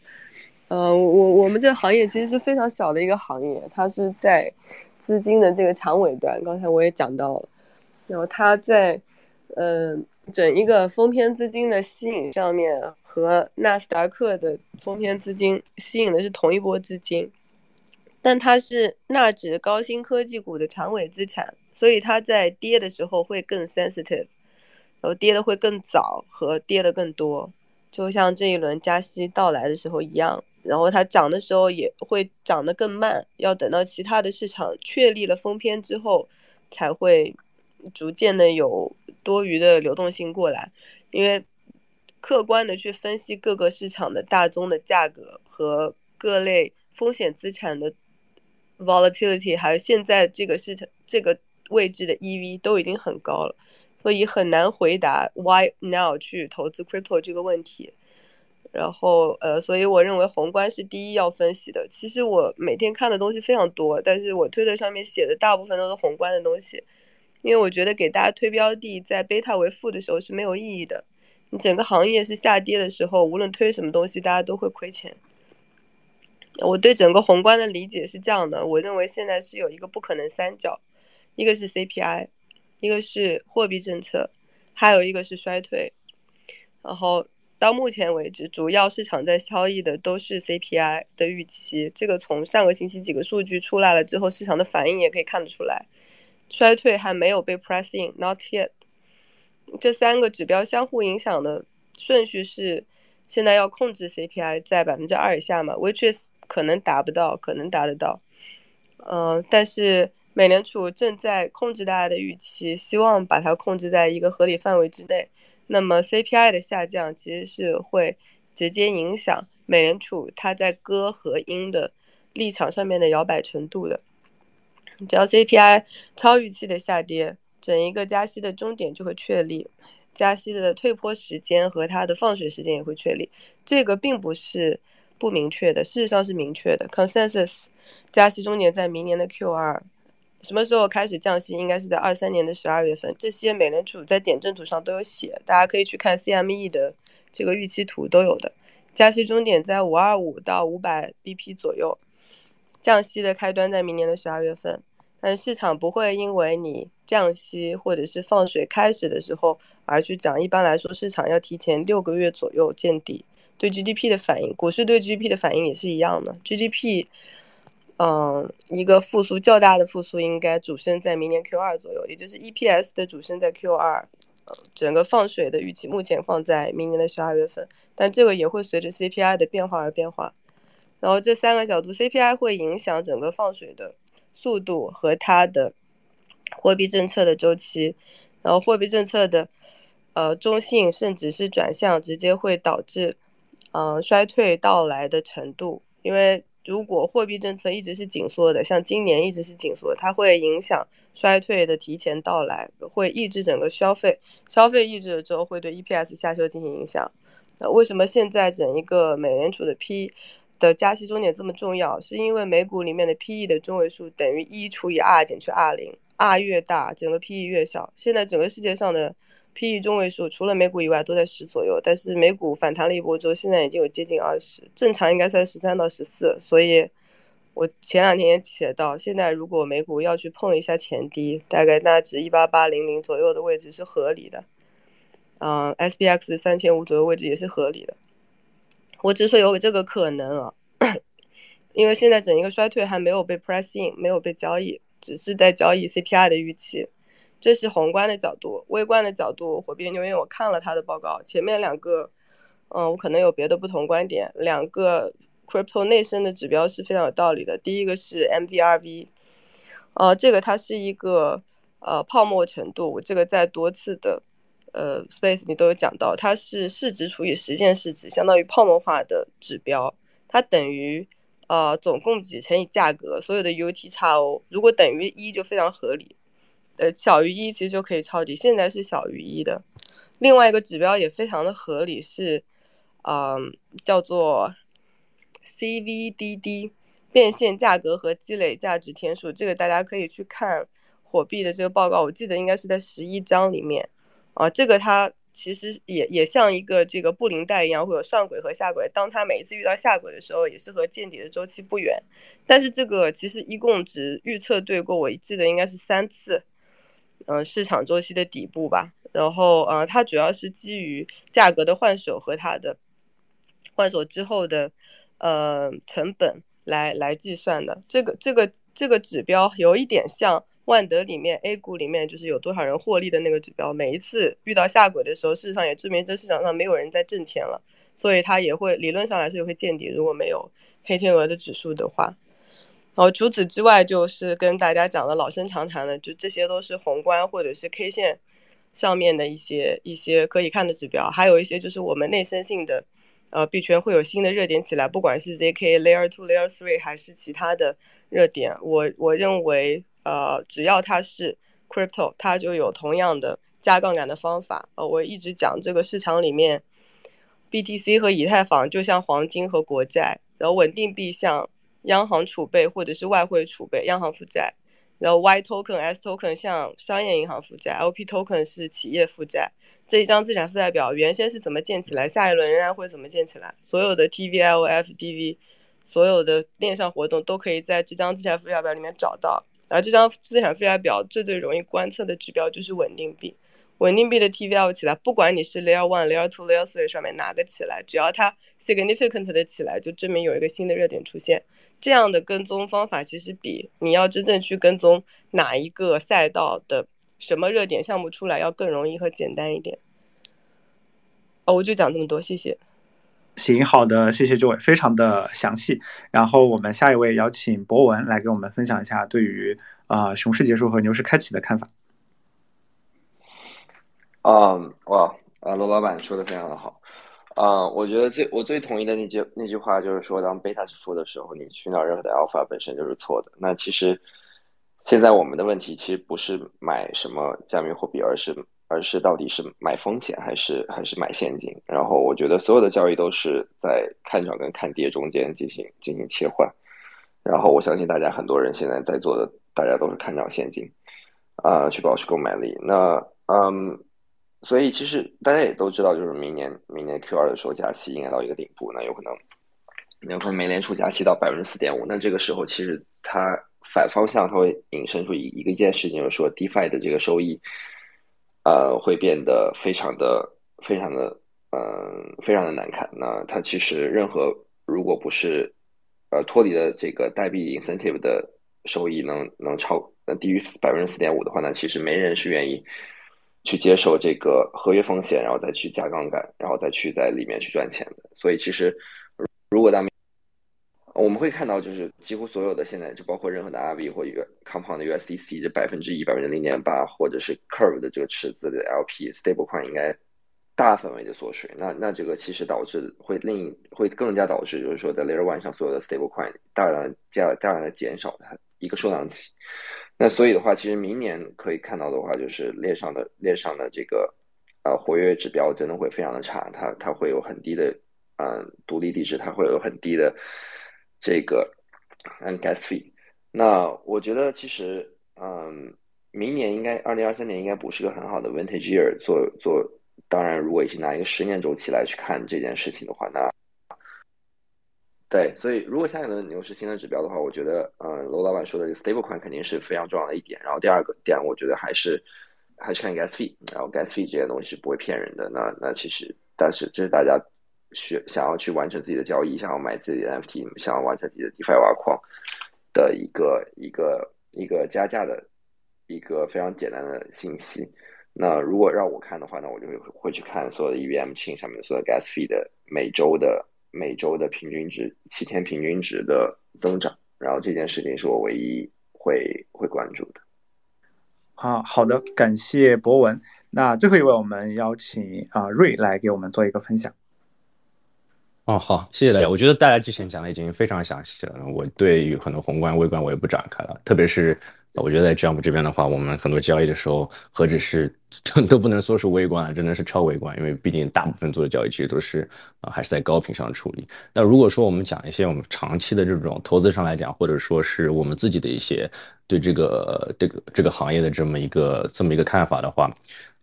呃，我我们这个行业其实是非常小的一个行业，它是在资金的这个长尾端。刚才我也讲到了。然后它在，呃，整一个封篇资金的吸引上面，和纳斯达克的封篇资金吸引的是同一波资金，但它是纳指高新科技股的长尾资产，所以它在跌的时候会更 sensitive，然后跌的会更早和跌的更多，就像这一轮加息到来的时候一样，然后它涨的时候也会涨得更慢，要等到其他的市场确立了封篇之后才会。逐渐的有多余的流动性过来，因为客观的去分析各个市场的大宗的价格和各类风险资产的 volatility，还有现在这个市场这个位置的 EV 都已经很高了，所以很难回答 why now 去投资 crypto 这个问题。然后呃，所以我认为宏观是第一要分析的。其实我每天看的东西非常多，但是我推特上面写的大部分都是宏观的东西。因为我觉得给大家推标的，在贝塔为负的时候是没有意义的，你整个行业是下跌的时候，无论推什么东西，大家都会亏钱。我对整个宏观的理解是这样的，我认为现在是有一个不可能三角，一个是 CPI，一个是货币政策，还有一个是衰退。然后到目前为止，主要市场在交易的都是 CPI 的预期，这个从上个星期几个数据出来了之后，市场的反应也可以看得出来，衰退还没有被 pressing not yet。这三个指标相互影响的顺序是，现在要控制 CPI 在百分之二以下嘛，which is 可能达不到，可能达得到，嗯，但是美联储正在控制大家的预期，希望把它控制在一个合理范围之内。那么 CPI 的下降其实是会直接影响美联储它在鸽和鹰的立场上面的摇摆程度的。只要 CPI 超预期的下跌，整一个加息的终点就会确立，加息的退坡时间和它的放水时间也会确立。这个并不是。不明确的，事实上是明确的。Consensus 加息终点在明年的 Q 二，什么时候开始降息？应该是在二三年的十二月份。这些美联储在点阵图上都有写，大家可以去看 CME 的这个预期图都有的。加息终点在五二五到五百 BP 左右，降息的开端在明年的十二月份。但市场不会因为你降息或者是放水开始的时候而去涨。一般来说，市场要提前六个月左右见底。对 GDP 的反应，股市对 GDP 的反应也是一样的。GDP，嗯，一个复苏较大的复苏应该主升在明年 Q 二左右，也就是 EPS 的主升在 Q 二。整个放水的预期目前放在明年的十二月份，但这个也会随着 CPI 的变化而变化。然后这三个角度，CPI 会影响整个放水的速度和它的货币政策的周期，然后货币政策的呃中性甚至是转向，直接会导致。嗯，衰退到来的程度，因为如果货币政策一直是紧缩的，像今年一直是紧缩，它会影响衰退的提前到来，会抑制整个消费，消费抑制了之后会对 EPS 下修进行影响。那为什么现在整一个美联储的 P 的加息终点这么重要？是因为美股里面的 PE 的中位数等于一除以 R 减去 R 零，R 越大，整个 PE 越小。现在整个世界上的。P/E 中位数除了美股以外都在十左右，但是美股反弹了一波之后，现在已经有接近二十，正常应该在十三到十四。所以，我前两天也写到，现在如果美股要去碰一下前低，大概那值一八八零零左右的位置是合理的。嗯，SPX 三千五左右位置也是合理的。我只说有这个可能啊，因为现在整一个衰退还没有被 pressing 没有被交易，只是在交易 CPI 的预期。这是宏观的角度，微观的角度，火币研究院我看了他的报告，前面两个，嗯，我可能有别的不同观点。两个 crypto 内生的指标是非常有道理的。第一个是 MVRV，呃，这个它是一个呃泡沫程度，我这个在多次的呃 space 你都有讲到，它是市值除以实现市值，相当于泡沫化的指标，它等于呃总供给乘以价格，所有的 UTXO 如果等于一就非常合理。呃，小于一其实就可以抄底，现在是小于一的。另外一个指标也非常的合理，是，嗯，叫做 CVDD 变现价格和积累价值天数。这个大家可以去看火币的这个报告，我记得应该是在十一章里面。啊，这个它其实也也像一个这个布林带一样，会有上轨和下轨。当它每一次遇到下轨的时候，也是和见底的周期不远。但是这个其实一共只预测对过，我记得应该是三次。嗯，市场周期的底部吧，然后呃，它主要是基于价格的换手和它的换手之后的呃成本来来计算的。这个这个这个指标有一点像万德里面 A 股里面就是有多少人获利的那个指标。每一次遇到下轨的时候，事实上也证明这市场上没有人在挣钱了，所以它也会理论上来说也会见底。如果没有黑天鹅的指数的话。然后除此之外，就是跟大家讲的老生常谈的，就这些都是宏观或者是 K 线上面的一些一些可以看的指标，还有一些就是我们内生性的，呃，币圈会有新的热点起来，不管是 ZK Layer Two、Layer Three 还是其他的热点，我我认为，呃，只要它是 Crypto，它就有同样的加杠杆的方法。呃，我一直讲这个市场里面，BTC 和以太坊就像黄金和国债，然后稳定币像。央行储备或者是外汇储备，央行负债，然后 Y token、S token 像商业银行负债，LP token 是企业负债。这一张资产负债表原先是怎么建起来，下一轮仍然会怎么建起来？所有的 TVL、FDV，所有的链上活动都可以在这张资产负债表里面找到。而这张资产负债表最最容易观测的指标就是稳定币。稳定币的 TVL 起来，不管你是 Layer One、Layer Two、Layer Three 上面哪个起来，只要它 significant 的起来，就证明有一个新的热点出现。这样的跟踪方法其实比你要真正去跟踪哪一个赛道的什么热点项目出来要更容易和简单一点。哦，我就讲这么多，谢谢。行，好的，谢谢这位，非常的详细。然后我们下一位邀请博文来给我们分享一下对于啊熊市结束和牛市开启的看法。嗯，哇，啊，罗老板说的非常的好。啊，我觉得最我最同意的那句那句话就是说，当贝塔是负的时候，你寻找任何的 alpha 本身就是错的。那其实现在我们的问题其实不是买什么加密货币，而是而是到底是买风险还是还是买现金。然后我觉得所有的交易都是在看涨跟看跌中间进行进行切换。然后我相信大家很多人现在在做的，大家都是看涨现金啊，去保持购买力。那嗯。所以其实大家也都知道，就是明年明年 Q 二的时候加息应该到一个顶部，那有可能有可能美联储加息到百分之四点五，那这个时候其实它反方向它会引申出一一个一件事情，就是说 DeFi 的这个收益，呃，会变得非常的非常的嗯非常的难看。那它其实任何如果不是呃脱离了这个代币 incentive 的收益能能超呃低于百分之四点五的话，那其实没人是愿意。去接受这个合约风险，然后再去加杠杆，然后再去在里面去赚钱的。所以其实，如果当我们会看到，就是几乎所有的现在就包括任何的 RV 或一个 Compound 的 USDC，这百分之一、百分之零点八，或者是 Curve 的这个池子的 LP Stablecoin 应该大范围的缩水。那那这个其实导致会另会更加导致，就是说在 Layer One 上所有的 Stablecoin 大量加大量的减少它一个数量级。那所以的话，其实明年可以看到的话，就是链上的链上的这个呃活跃指标真的会非常的差，它它会有很低的嗯独立地址，它会有很低的这个嗯 gas fee。那我觉得其实嗯明年应该二零二三年应该不是个很好的 vintage year 做做，当然如果已经拿一个十年周期来去看这件事情的话，那。对，所以如果下一轮牛市新的指标的话，我觉得，嗯，罗老板说的这个 stable coin 肯定是非常重要的一点。然后第二个点，我觉得还是还是看 gas fee，然后 gas fee 这些东西是不会骗人的。那那其实，但是这是大家学想要去完成自己的交易，想要买自己的 NFT，想要完成自己的 DeFi 挖矿的一个一个一个加价的一个非常简单的信息。那如果让我看的话呢，我就会会去看所有的 EVM chain 上面的所有 gas fee 的每周的。每周的平均值，七天平均值的增长，然后这件事情是我唯一会会关注的。啊，好的，感谢博文。那最后一位，我们邀请啊瑞来给我们做一个分享。哦，好，谢谢大家。我觉得大家之前讲的已经非常详细了，我对于很多宏观、微观我也不展开了，特别是。我觉得在 Jump 这边的话，我们很多交易的时候，何止是 都不能说是微观啊，真的是超微观，因为毕竟大部分做的交易其实都是啊，还是在高频上处理。那如果说我们讲一些我们长期的这种投资上来讲，或者说是我们自己的一些对这个这个这个行业的这么一个这么一个看法的话，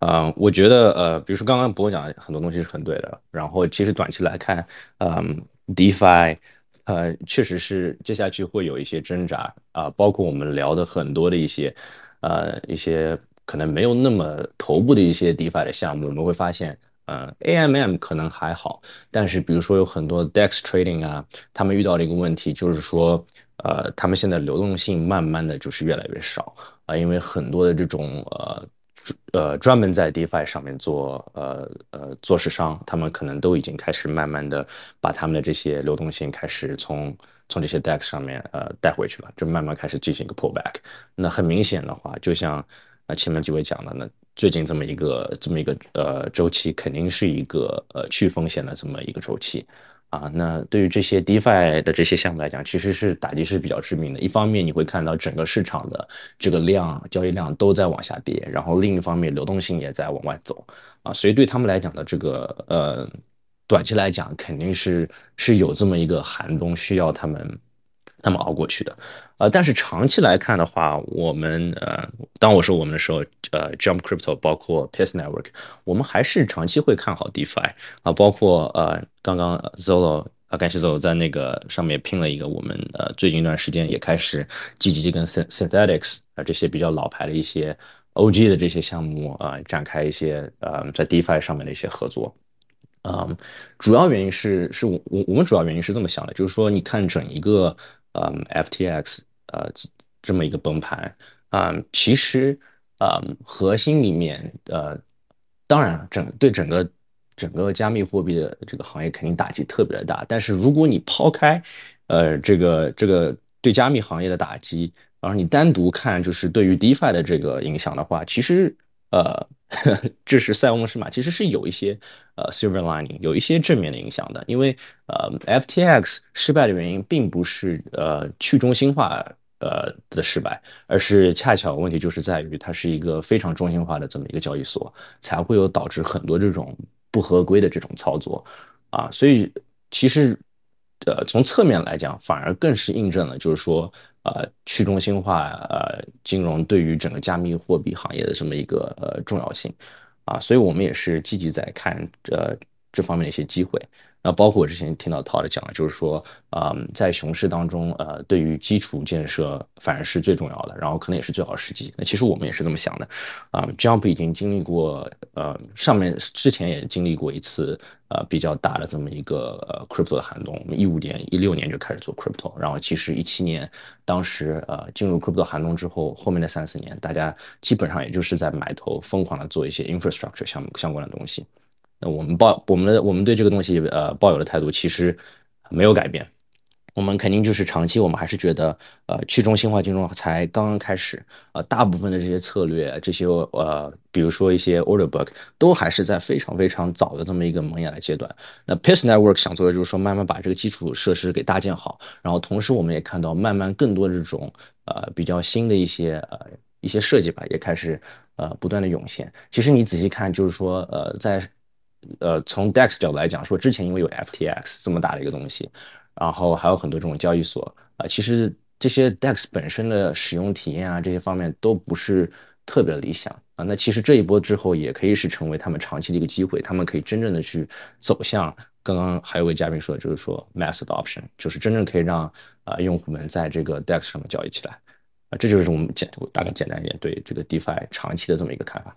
嗯，我觉得呃，比如说刚刚博讲的很多东西是很对的，然后其实短期来看，嗯，DeFi。呃，确实是接下去会有一些挣扎啊，包括我们聊的很多的一些，呃，一些可能没有那么头部的一些 DeFi 的项目，我们会发现，呃，AMM 可能还好，但是比如说有很多 DEX Trading 啊，他们遇到了一个问题就是说，呃，他们现在流动性慢慢的就是越来越少啊，因为很多的这种呃。呃，专门在 DeFi 上面做呃呃做市商，他们可能都已经开始慢慢的把他们的这些流动性开始从从这些 DEX 上面呃带回去了，就慢慢开始进行一个 pullback。那很明显的话，就像啊前面几位讲的，那最近这么一个这么一个呃周期，肯定是一个呃去风险的这么一个周期。啊，那对于这些 DeFi 的这些项目来讲，其实是打击是比较致命的。一方面，你会看到整个市场的这个量交易量都在往下跌，然后另一方面，流动性也在往外走。啊，所以对他们来讲的这个呃，短期来讲，肯定是是有这么一个寒冬需要他们他们熬过去的，呃，但是长期来看的话，我们呃，当我说我们的时候，呃，Jump Crypto 包括 Peace Network，我们还是长期会看好 DeFi 啊，包括呃，刚刚 Zolo 啊，感谢 Zolo 在那个上面拼了一个，我们呃最近一段时间也开始积极跟 Synthetics 啊这些比较老牌的一些 OG 的这些项目啊展开一些呃在 DeFi 上面的一些合作。嗯，主要原因是是我我我们主要原因是这么想的，就是说你看整一个。嗯，FTX 呃这么一个崩盘啊，其实啊核心里面呃，当然整对整个整个加密货币的这个行业肯定打击特别的大。但是如果你抛开呃这个这个对加密行业的打击，然后你单独看就是对于 DeFi 的这个影响的话，其实呃 这是塞翁失马，其实是有一些。呃，silver lining 有一些正面的影响的，因为呃，FTX 失败的原因并不是呃去中心化呃的失败，而是恰巧问题就是在于它是一个非常中心化的这么一个交易所，才会有导致很多这种不合规的这种操作啊，所以其实呃从侧面来讲，反而更是印证了就是说呃去中心化呃金融对于整个加密货币行业的这么一个呃重要性。啊，所以我们也是积极在看呃这方面的一些机会。那包括我之前听到 Todd 讲的，就是说，啊，在熊市当中，呃，对于基础建设反而是最重要的，然后可能也是最好时机。那其实我们也是这么想的，啊，Jump 已经经历过，呃，上面之前也经历过一次，呃，比较大的这么一个呃 crypto 的寒冬。我们一五年、一六年就开始做 crypto，然后其实一七年当时呃进入 crypto 寒冬之后，后面的三四年，大家基本上也就是在埋头疯狂的做一些 infrastructure 相相关的东西。那我们抱我们的我们对这个东西呃抱有的态度其实没有改变，我们肯定就是长期我们还是觉得呃去中心化金融才刚刚开始，呃大部分的这些策略这些呃比如说一些 order book 都还是在非常非常早的这么一个萌芽的阶段。那 Peace Network 想做的就是说慢慢把这个基础设施给搭建好，然后同时我们也看到慢慢更多的这种呃比较新的一些呃一些设计吧也开始呃不断的涌现。其实你仔细看就是说呃在呃，从 DEX 角度来讲，说之前因为有 FTX 这么大的一个东西，然后还有很多这种交易所啊，其实这些 DEX 本身的使用体验啊，这些方面都不是特别的理想啊。那其实这一波之后，也可以是成为他们长期的一个机会，他们可以真正的去走向刚刚还有位嘉宾说的，就是说 mass adoption，就是真正可以让啊用户们在这个 DEX 上面交易起来啊。这就是我们简我大概简单一点对这个 DeFi 长期的这么一个看法。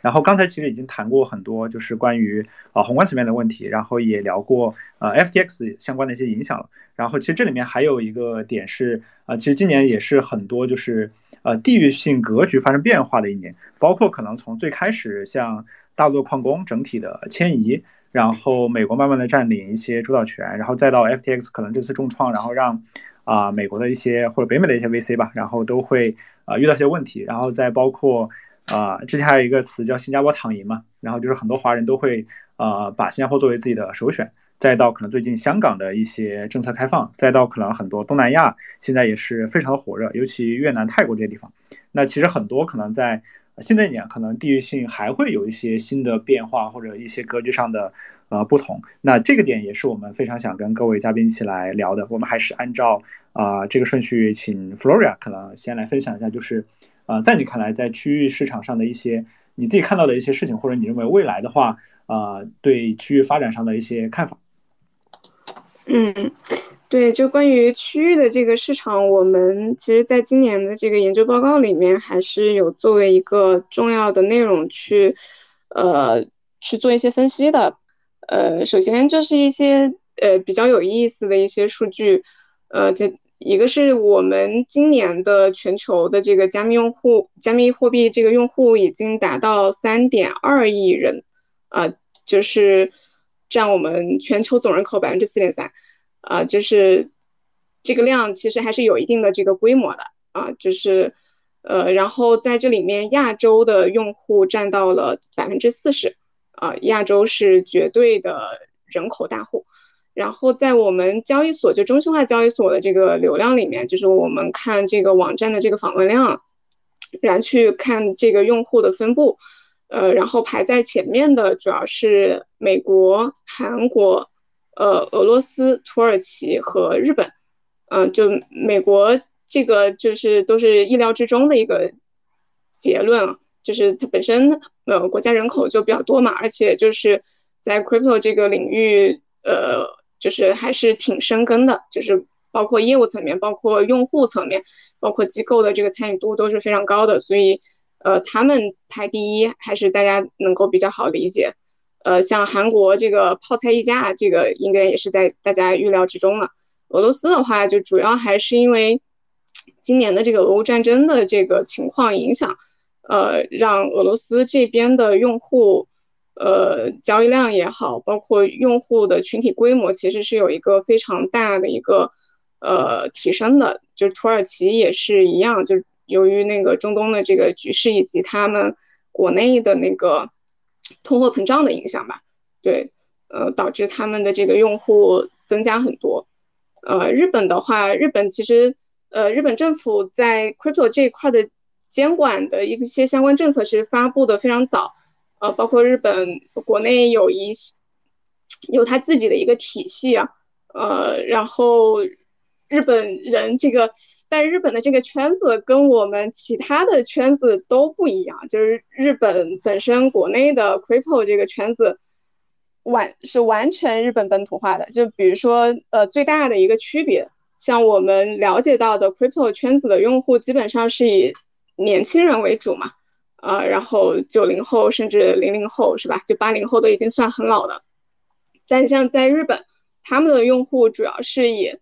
然后刚才其实已经谈过很多，就是关于啊宏观层面的问题，然后也聊过呃 FTX 相关的一些影响了。然后其实这里面还有一个点是啊，其实今年也是很多就是呃地域性格局发生变化的一年，包括可能从最开始像大陆矿工整体的迁移，然后美国慢慢的占领一些主导权，然后再到 FTX 可能这次重创，然后让啊美国的一些或者北美的一些 VC 吧，然后都会啊遇到一些问题，然后再包括。啊，之前还有一个词叫新加坡躺赢嘛，然后就是很多华人都会啊把新加坡作为自己的首选，再到可能最近香港的一些政策开放，再到可能很多东南亚现在也是非常的火热，尤其越南、泰国这些地方。那其实很多可能在新的一年，可能地域性还会有一些新的变化或者一些格局上的呃不同。那这个点也是我们非常想跟各位嘉宾一起来聊的。我们还是按照啊这个顺序，请 Floria 可能先来分享一下，就是。啊，在你看来，在区域市场上的一些你自己看到的一些事情，或者你认为未来的话，啊，对区域发展上的一些看法。嗯，对，就关于区域的这个市场，我们其实在今年的这个研究报告里面，还是有作为一个重要的内容去，呃，去做一些分析的。呃，首先就是一些呃比较有意思的一些数据，呃，这。一个是我们今年的全球的这个加密用户，加密货币这个用户已经达到三点二亿人，啊，就是占我们全球总人口百分之四点三，啊，就是这个量其实还是有一定的这个规模的，啊，就是，呃，然后在这里面亚洲的用户占到了百分之四十，啊，亚洲是绝对的人口大户。然后在我们交易所，就中心化交易所的这个流量里面，就是我们看这个网站的这个访问量，然后去看这个用户的分布，呃，然后排在前面的主要是美国、韩国、呃俄罗斯、土耳其和日本，嗯，就美国这个就是都是意料之中的一个结论，就是它本身呃国家人口就比较多嘛，而且就是在 crypto 这个领域，呃，就是还是挺深耕的，就是包括业务层面，包括用户层面，包括机构的这个参与度都是非常高的，所以呃他们排第一还是大家能够比较好理解。呃，像韩国这个泡菜溢价，这个应该也是在大家预料之中了。俄罗斯的话，就主要还是因为今年的这个俄乌战争的这个情况影响，呃，让俄罗斯这边的用户，呃，交易量也好，包括用户的群体规模，其实是有一个非常大的一个呃提升的。就是土耳其也是一样，就是由于那个中东的这个局势以及他们国内的那个。通货膨胀的影响吧，对，呃，导致他们的这个用户增加很多。呃，日本的话，日本其实，呃，日本政府在 crypto 这一块的监管的一些相关政策其实发布的非常早，呃，包括日本国内有一有他自己的一个体系啊，呃，然后日本人这个。但日本的这个圈子跟我们其他的圈子都不一样，就是日本本身国内的 crypto 这个圈子完是完全日本本土化的。就比如说，呃，最大的一个区别，像我们了解到的 crypto 圈子的用户基本上是以年轻人为主嘛，呃，然后九零后甚至零零后是吧？就八零后都已经算很老的。但像在日本，他们的用户主要是以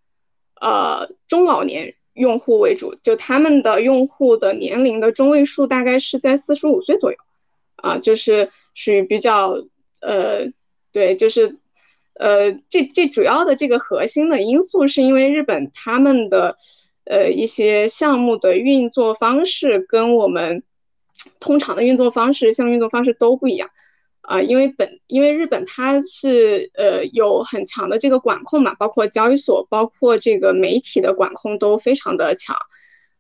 呃中老年。用户为主，就他们的用户的年龄的中位数大概是在四十五岁左右，啊，就是属于比较，呃，对，就是，呃，这这主要的这个核心的因素是因为日本他们的，呃，一些项目的运作方式跟我们通常的运作方式、项目运作方式都不一样。啊，因为本因为日本它是呃有很强的这个管控嘛，包括交易所，包括这个媒体的管控都非常的强。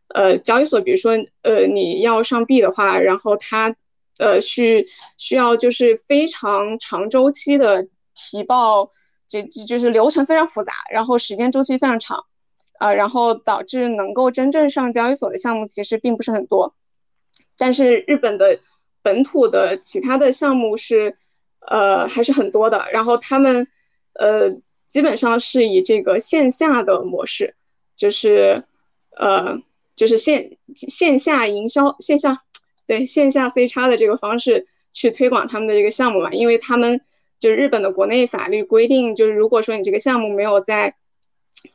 呃，交易所比如说呃你要上币的话，然后它呃需需要就是非常长周期的提报，这就是流程非常复杂，然后时间周期非常长，啊，然后导致能够真正上交易所的项目其实并不是很多，但是日本的。本土的其他的项目是，呃，还是很多的。然后他们，呃，基本上是以这个线下的模式，就是，呃，就是线线下营销，线下对线下 C 叉的这个方式去推广他们的这个项目嘛。因为他们就是日本的国内法律规定，就是如果说你这个项目没有在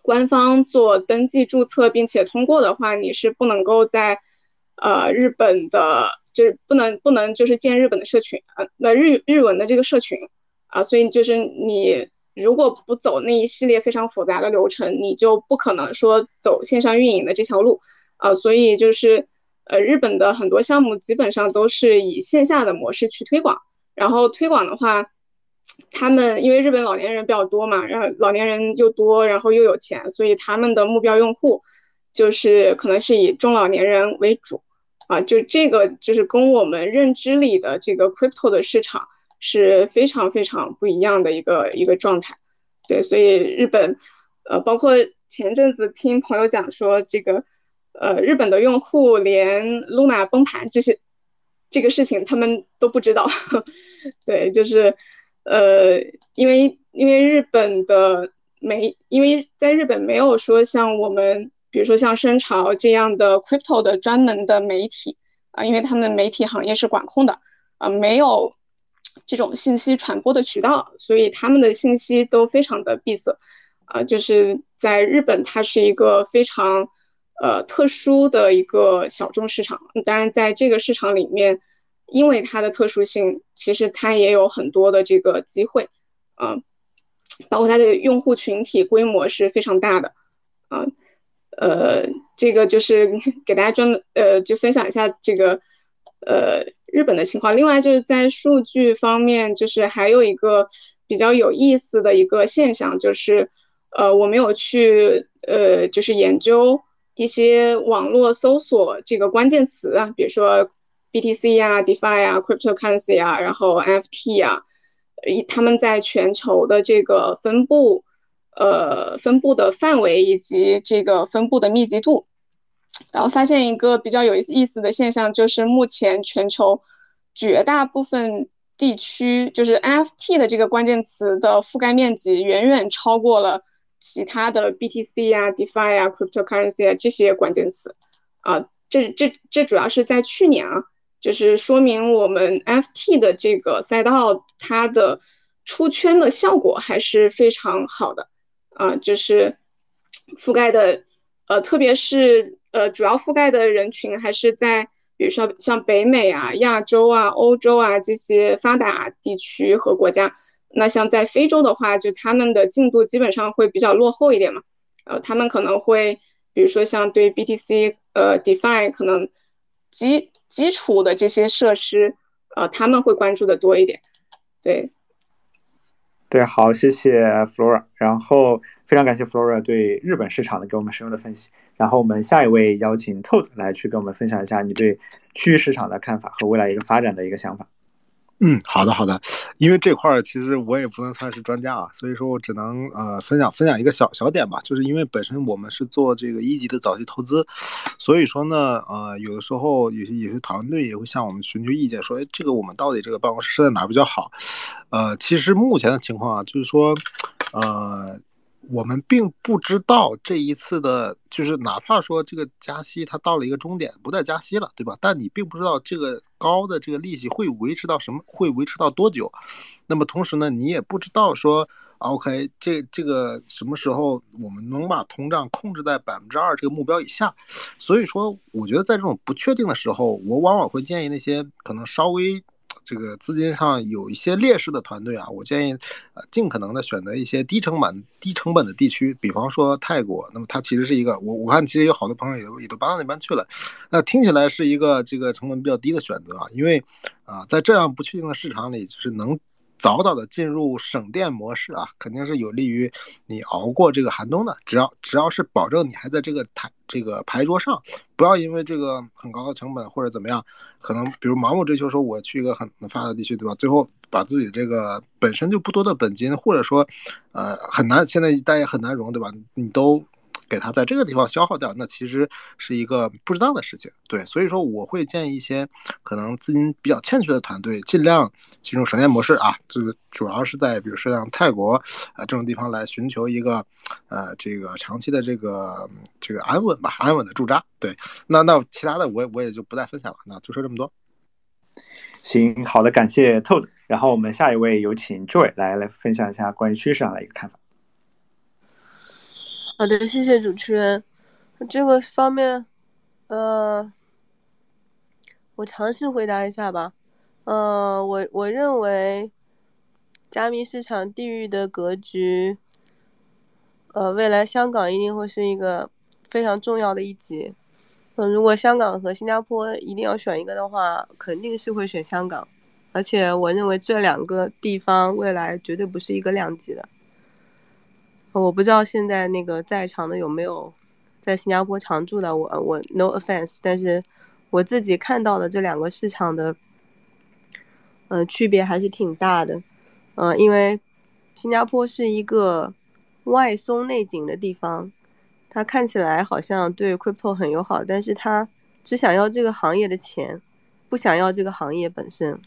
官方做登记注册并且通过的话，你是不能够在呃日本的。就是不能不能就是建日本的社群啊，那日日文的这个社群啊，所以就是你如果不走那一系列非常复杂的流程，你就不可能说走线上运营的这条路啊，所以就是呃日本的很多项目基本上都是以线下的模式去推广，然后推广的话，他们因为日本老年人比较多嘛，然后老年人又多，然后又有钱，所以他们的目标用户就是可能是以中老年人为主。啊，就这个就是跟我们认知里的这个 crypto 的市场是非常非常不一样的一个一个状态。对，所以日本，呃，包括前阵子听朋友讲说，这个，呃，日本的用户连 Luna 崩盘这些这个事情他们都不知道。对，就是，呃，因为因为日本的没，因为在日本没有说像我们。比如说像深潮这样的 crypto 的专门的媒体啊，因为他们的媒体行业是管控的啊，没有这种信息传播的渠道，所以他们的信息都非常的闭塞啊。就是在日本，它是一个非常呃特殊的一个小众市场。当然，在这个市场里面，因为它的特殊性，其实它也有很多的这个机会啊，包括它的用户群体规模是非常大的啊。呃，这个就是给大家专门呃，就分享一下这个呃日本的情况。另外就是在数据方面，就是还有一个比较有意思的一个现象，就是呃，我没有去呃，就是研究一些网络搜索这个关键词啊，比如说 BTC 啊、DeFi 啊、Cryptocurrency 啊，然后 NFT 啊，他们在全球的这个分布。呃分布的范围以及这个分布的密集度，然后发现一个比较有意思的现象，就是目前全球绝大部分地区，就是 NFT 的这个关键词的覆盖面积远远超过了其他的 BTC 啊、DeFi 啊、Cryptocurrency 啊这些关键词，啊，这这这主要是在去年啊。就是说明我们 FT 的这个赛道，它的出圈的效果还是非常好的，啊，就是覆盖的，呃，特别是呃，主要覆盖的人群还是在，比如说像北美啊、亚洲啊、欧洲啊这些发达地区和国家。那像在非洲的话，就他们的进度基本上会比较落后一点嘛，呃，他们可能会，比如说像对 BTC，呃，DeFi 可能。基基础的这些设施，呃，他们会关注的多一点，对，对，好，谢谢 Flora，然后非常感谢 Flora 对日本市场的给我们深入的分析，然后我们下一位邀请 Toad 来去跟我们分享一下你对区域市场的看法和未来一个发展的一个想法。嗯，好的好的，因为这块儿其实我也不能算是专家啊，所以说我只能呃分享分享一个小小点吧，就是因为本身我们是做这个一级的早期投资，所以说呢，呃，有的时候有些有些团队也会向我们寻求意见，说，哎，这个我们到底这个办公室设在哪儿比较好？呃，其实目前的情况啊，就是说，呃。我们并不知道这一次的，就是哪怕说这个加息它到了一个终点，不再加息了，对吧？但你并不知道这个高的这个利息会维持到什么，会维持到多久。那么同时呢，你也不知道说，OK，这这个什么时候我们能把通胀控制在百分之二这个目标以下。所以说，我觉得在这种不确定的时候，我往往会建议那些可能稍微。这个资金上有一些劣势的团队啊，我建议，呃，尽可能的选择一些低成本、低成本的地区，比方说泰国。那么它其实是一个，我我看其实有好多朋友也也都搬到那边去了，那听起来是一个这个成本比较低的选择啊，因为啊，在这样不确定的市场里，就是能。早早的进入省电模式啊，肯定是有利于你熬过这个寒冬的。只要只要是保证你还在这个台这个牌桌上，不要因为这个很高的成本或者怎么样，可能比如盲目追求说我去一个很很发达地区，对吧？最后把自己这个本身就不多的本金，或者说呃很难现在一代也很难融，对吧？你都。给他在这个地方消耗掉，那其实是一个不知道的事情。对，所以说我会建议一些可能资金比较欠缺的团队，尽量进入省电模式啊。这个主要是在比如说像泰国啊这种地方来寻求一个呃这个长期的这个这个安稳吧，安稳的驻扎。对，那那其他的我我也就不再分享了。那就说这么多。行，好的，感谢 Toad。然后我们下一位有请 Joy 来来分享一下关于趋势上的一个看法。好的，谢谢主持人。这个方面，呃，我尝试回答一下吧。呃，我我认为，加密市场地域的格局，呃，未来香港一定会是一个非常重要的一级。嗯，如果香港和新加坡一定要选一个的话，肯定是会选香港。而且我认为这两个地方未来绝对不是一个量级的。我不知道现在那个在场的有没有在新加坡常住的，我我 no offense，但是我自己看到的这两个市场的，呃，区别还是挺大的，呃，因为新加坡是一个外松内紧的地方，它看起来好像对 crypto 很友好，但是它只想要这个行业的钱，不想要这个行业本身。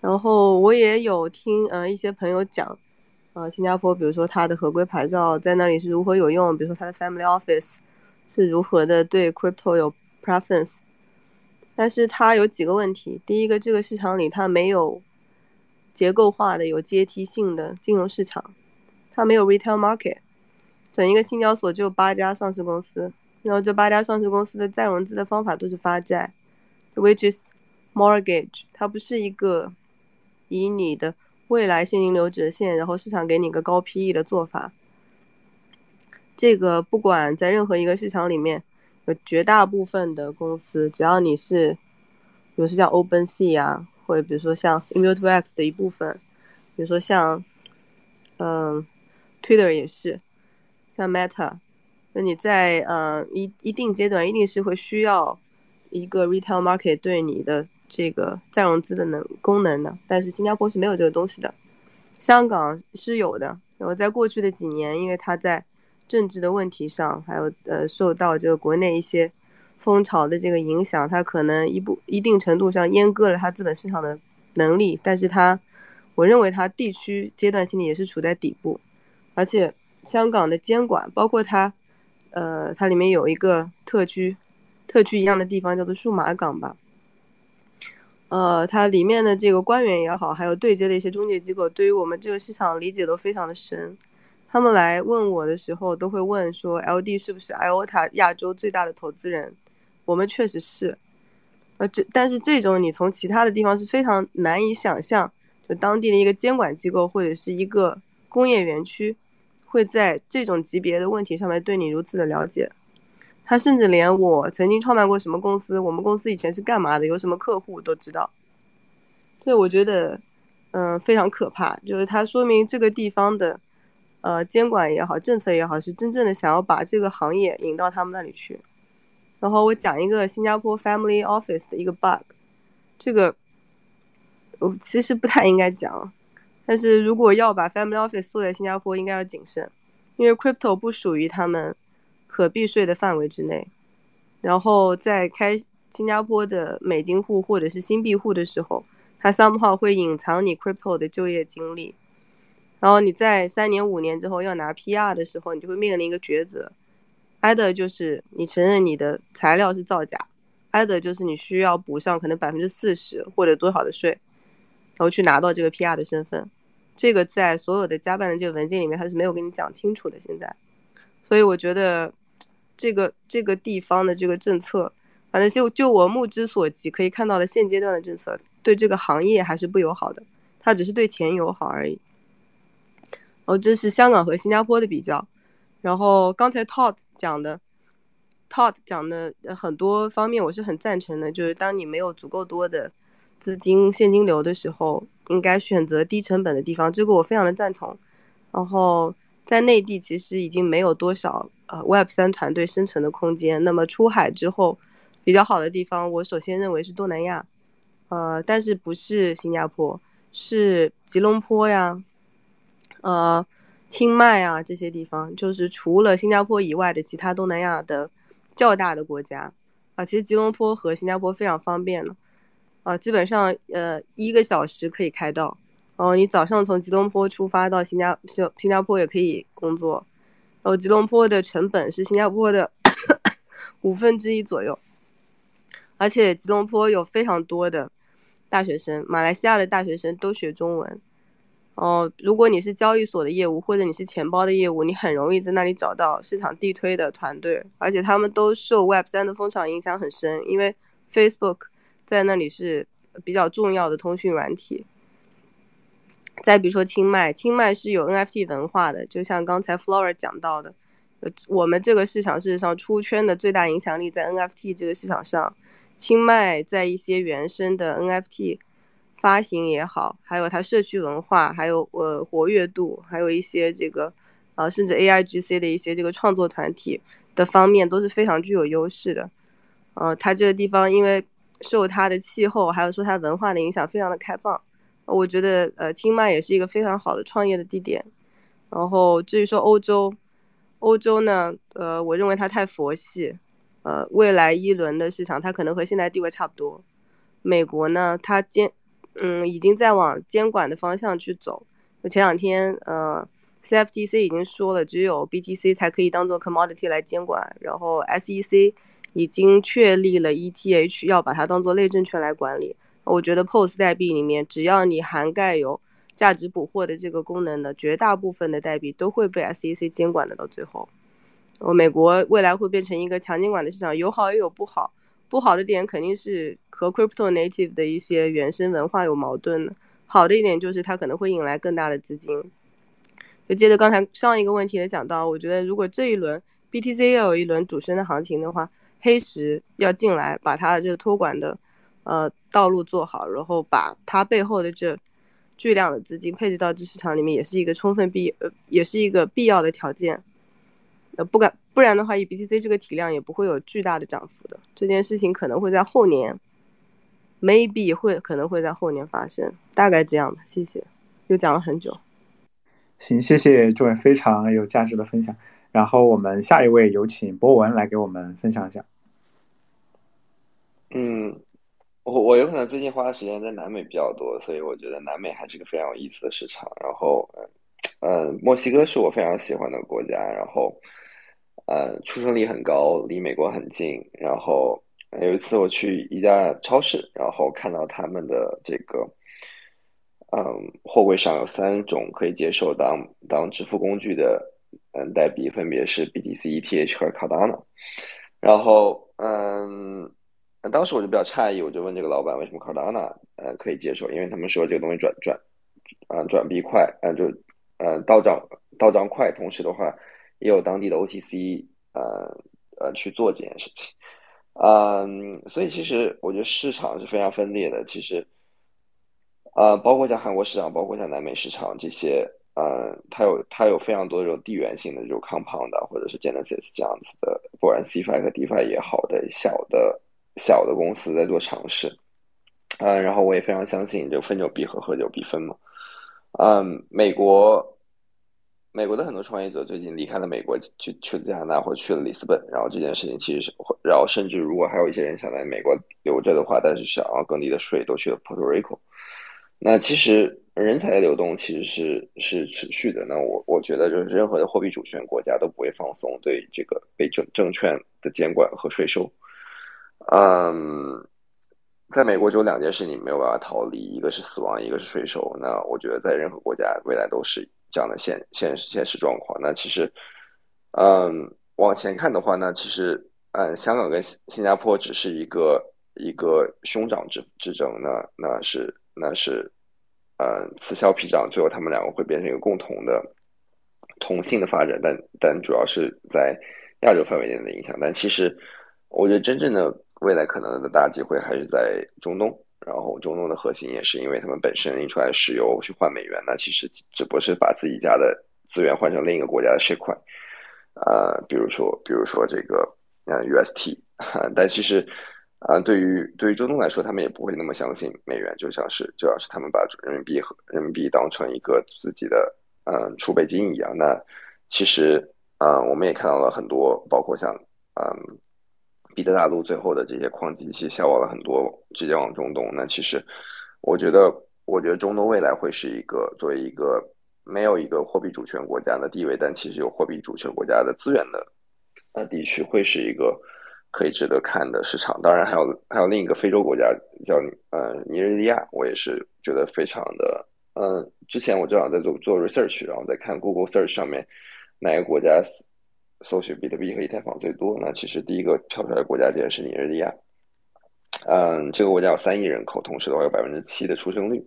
然后我也有听呃一些朋友讲。呃，新加坡，比如说它的合规牌照在那里是如何有用？比如说它的 family office 是如何的对 crypto 有 preference？但是它有几个问题。第一个，这个市场里它没有结构化的、有阶梯性的金融市场，它没有 retail market。整一个新交所只有八家上市公司，然后这八家上市公司的再融资的方法都是发债，which is mortgage。它不是一个以你的。未来现金流折现，然后市场给你一个高 PE 的做法，这个不管在任何一个市场里面，有绝大部分的公司，只要你是，比如说像 OpenSea 啊，或者比如说像 Immutable X 的一部分，比如说像，嗯，Twitter 也是，像 Meta，那你在呃一一定阶段一定是会需要一个 Retail Market 对你的。这个再融资的能功能呢？但是新加坡是没有这个东西的，香港是有的，然后在过去的几年，因为它在政治的问题上，还有呃受到这个国内一些风潮的这个影响，它可能一部一定程度上阉割了它资本市场的能力。但是它，我认为它地区阶段性的也是处在底部，而且香港的监管，包括它，呃，它里面有一个特区，特区一样的地方叫做数码港吧。呃，它里面的这个官员也好，还有对接的一些中介机构，对于我们这个市场理解都非常的深。他们来问我的时候，都会问说，LD 是不是 IOTA 亚洲最大的投资人？我们确实是。呃，这但是这种你从其他的地方是非常难以想象，就当地的一个监管机构或者是一个工业园区，会在这种级别的问题上面对你如此的了解。他甚至连我曾经创办过什么公司，我们公司以前是干嘛的，有什么客户都知道。所以我觉得，嗯，非常可怕。就是它说明这个地方的，呃，监管也好，政策也好，是真正的想要把这个行业引到他们那里去。然后我讲一个新加坡 Family Office 的一个 bug，这个我其实不太应该讲，但是如果要把 Family Office 做在新加坡，应该要谨慎，因为 Crypto 不属于他们。可避税的范围之内，然后在开新加坡的美金户或者是新币户的时候，它 somehow 会隐藏你 crypto 的就业经历，然后你在三年五年之后要拿 PR 的时候，你就会面临一个抉择，either 就是你承认你的材料是造假，either 就是你需要补上可能百分之四十或者多少的税，然后去拿到这个 PR 的身份，这个在所有的加办的这个文件里面它是没有跟你讲清楚的，现在，所以我觉得。这个这个地方的这个政策，反正就就我目之所及可以看到的现阶段的政策，对这个行业还是不友好的，它只是对钱友好而已。哦，这是香港和新加坡的比较。然后刚才 Todd 讲的，Todd 讲的很多方面我是很赞成的，就是当你没有足够多的资金现金流的时候，应该选择低成本的地方，这个我非常的赞同。然后。在内地其实已经没有多少呃 Web 三团队生存的空间。那么出海之后，比较好的地方，我首先认为是东南亚，呃，但是不是新加坡，是吉隆坡呀，呃，清迈啊这些地方，就是除了新加坡以外的其他东南亚的较大的国家啊。其实吉隆坡和新加坡非常方便的，啊，基本上呃一个小时可以开到。哦，你早上从吉隆坡出发到新加新新加坡也可以工作，然后吉隆坡的成本是新加坡的 五分之一左右，而且吉隆坡有非常多的大学生，马来西亚的大学生都学中文。哦，如果你是交易所的业务或者你是钱包的业务，你很容易在那里找到市场地推的团队，而且他们都受 Web 三的风潮影响很深，因为 Facebook 在那里是比较重要的通讯软体。再比如说清迈，清迈是有 NFT 文化的，就像刚才 Flora 讲到的，呃，我们这个市场事实上出圈的最大影响力在 NFT 这个市场上，清迈在一些原生的 NFT 发行也好，还有它社区文化，还有呃活跃度，还有一些这个，呃，甚至 AIGC 的一些这个创作团体的方面都是非常具有优势的，呃，它这个地方因为受它的气候，还有说它文化的影响，非常的开放。我觉得，呃，清迈也是一个非常好的创业的地点。然后至于说欧洲，欧洲呢，呃，我认为它太佛系，呃，未来一轮的市场它可能和现在地位差不多。美国呢，它监，嗯，已经在往监管的方向去走。前两天，呃，CFTC 已经说了，只有 BTC 才可以当做 commodity 来监管。然后 SEC 已经确立了 ETH 要把它当做类证券来管理。我觉得 POS 代币里面，只要你涵盖有价值捕获的这个功能的，绝大部分的代币都会被 SEC 监管的。到最后，哦，美国未来会变成一个强监管的市场，有好也有不好。不好的点肯定是和 Crypto Native 的一些原生文化有矛盾的。好的一点就是它可能会引来更大的资金。就接着刚才上一个问题也讲到，我觉得如果这一轮 BTC 要有一轮主升的行情的话，黑石要进来把它的这个托管的。呃，道路做好，然后把它背后的这巨量的资金配置到这市场里面，也是一个充分必呃，也是一个必要的条件。呃，不敢不然的话，以 BTC 这个体量也不会有巨大的涨幅的。这件事情可能会在后年，maybe 会可能会在后年发生，大概这样吧。谢谢，又讲了很久。行，谢谢这位非常有价值的分享。然后我们下一位有请博文来给我们分享一下。嗯，我我有可能最近花的时间在南美比较多，所以我觉得南美还是个非常有意思的市场。然后，嗯，墨西哥是我非常喜欢的国家，然后，呃，出生率很高，离美国很近。然后有一次我去一家超市，然后看到他们的这个，嗯，货柜上有三种可以接受当当支付工具的，嗯，代币分别是 BTC、ETH 和 Cardano。然后，嗯。那当时我就比较诧异，我就问这个老板为什么 Cardano 呃可以接受，因为他们说这个东西转转，啊转币快，嗯就嗯到账到账快，同时的话也有当地的 OTC 呃呃去做这件事情，嗯，所以其实我觉得市场是非常分裂的，其实，呃包括像韩国市场，包括像南美市场这些，呃它有它有非常多这种地缘性的这种 compound 或者是 Genesis 这样子的，不管 CFI 和 DFI 也好的小的。小的公司在做尝试，嗯，然后我也非常相信，就分久必合，合久必分嘛。嗯，美国，美国的很多创业者最近离开了美国，去去了加拿大或去了里斯本，然后这件事情其实是，然后甚至如果还有一些人想在美国留着的话，但是想要更低的税，都去了 Puerto Rico。那其实人才的流动其实是是持续的。那我我觉得就是任何的货币主权国家都不会放松对这个被证证券的监管和税收。嗯，在美国只有两件事你没有办法逃离，一个是死亡，一个是税收。那我觉得在任何国家未来都是这样的现现现实状况。那其实，嗯，往前看的话，那其实，嗯，香港跟新加坡只是一个一个兄长之之争，那那是那是，嗯，此消彼长，最后他们两个会变成一个共同的同性的发展，但但主要是在亚洲范围内的影响。但其实，我觉得真正的。未来可能的大机会还是在中东，然后中东的核心也是因为他们本身印出来石油去换美元，那其实只不过是把自己家的资源换成另一个国家的石块，呃，比如说比如说这个呃 UST，但其实啊，对于对于中东来说，他们也不会那么相信美元，就像是就像是他们把人民币和人民币当成一个自己的嗯储备金一样。那其实啊，我们也看到了很多，包括像嗯。彼得大陆最后的这些矿机其实消耗了很多，直接往中东。那其实，我觉得，我觉得中东未来会是一个作为一个没有一个货币主权国家的地位，但其实有货币主权国家的资源的呃地区，会是一个可以值得看的市场。当然，还有还有另一个非洲国家叫呃尼日利亚，我也是觉得非常的嗯。之前我正好在做做 research，然后在看 Google Search 上面哪个国家。搜寻比特币和以太坊最多，那其实第一个跳出来的国家竟然是尼日利亚。嗯，这个国家有三亿人口，同时的话有百分之七的出生率。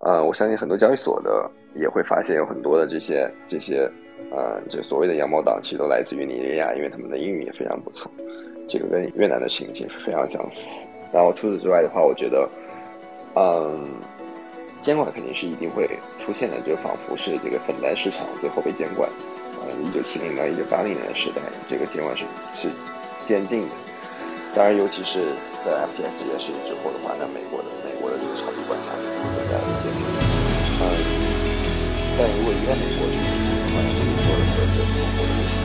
呃，我相信很多交易所的也会发现有很多的这些这些呃，这所谓的羊毛党其实都来自于尼日利亚，因为他们的英语也非常不错。这个跟越南的情景是非常相似。然后除此之外的话，我觉得，嗯，监管肯定是一定会出现的，就仿佛是这个粉单市场最后被监管。一九七零到一九八零年的时代，这个监管是是渐进的。当然，尤其是在 FTS 这件事情之后的话，那美国的美国的这个超级管辖会更加的坚定。嗯，但如果一旦美国去监管，其实做的和这个后的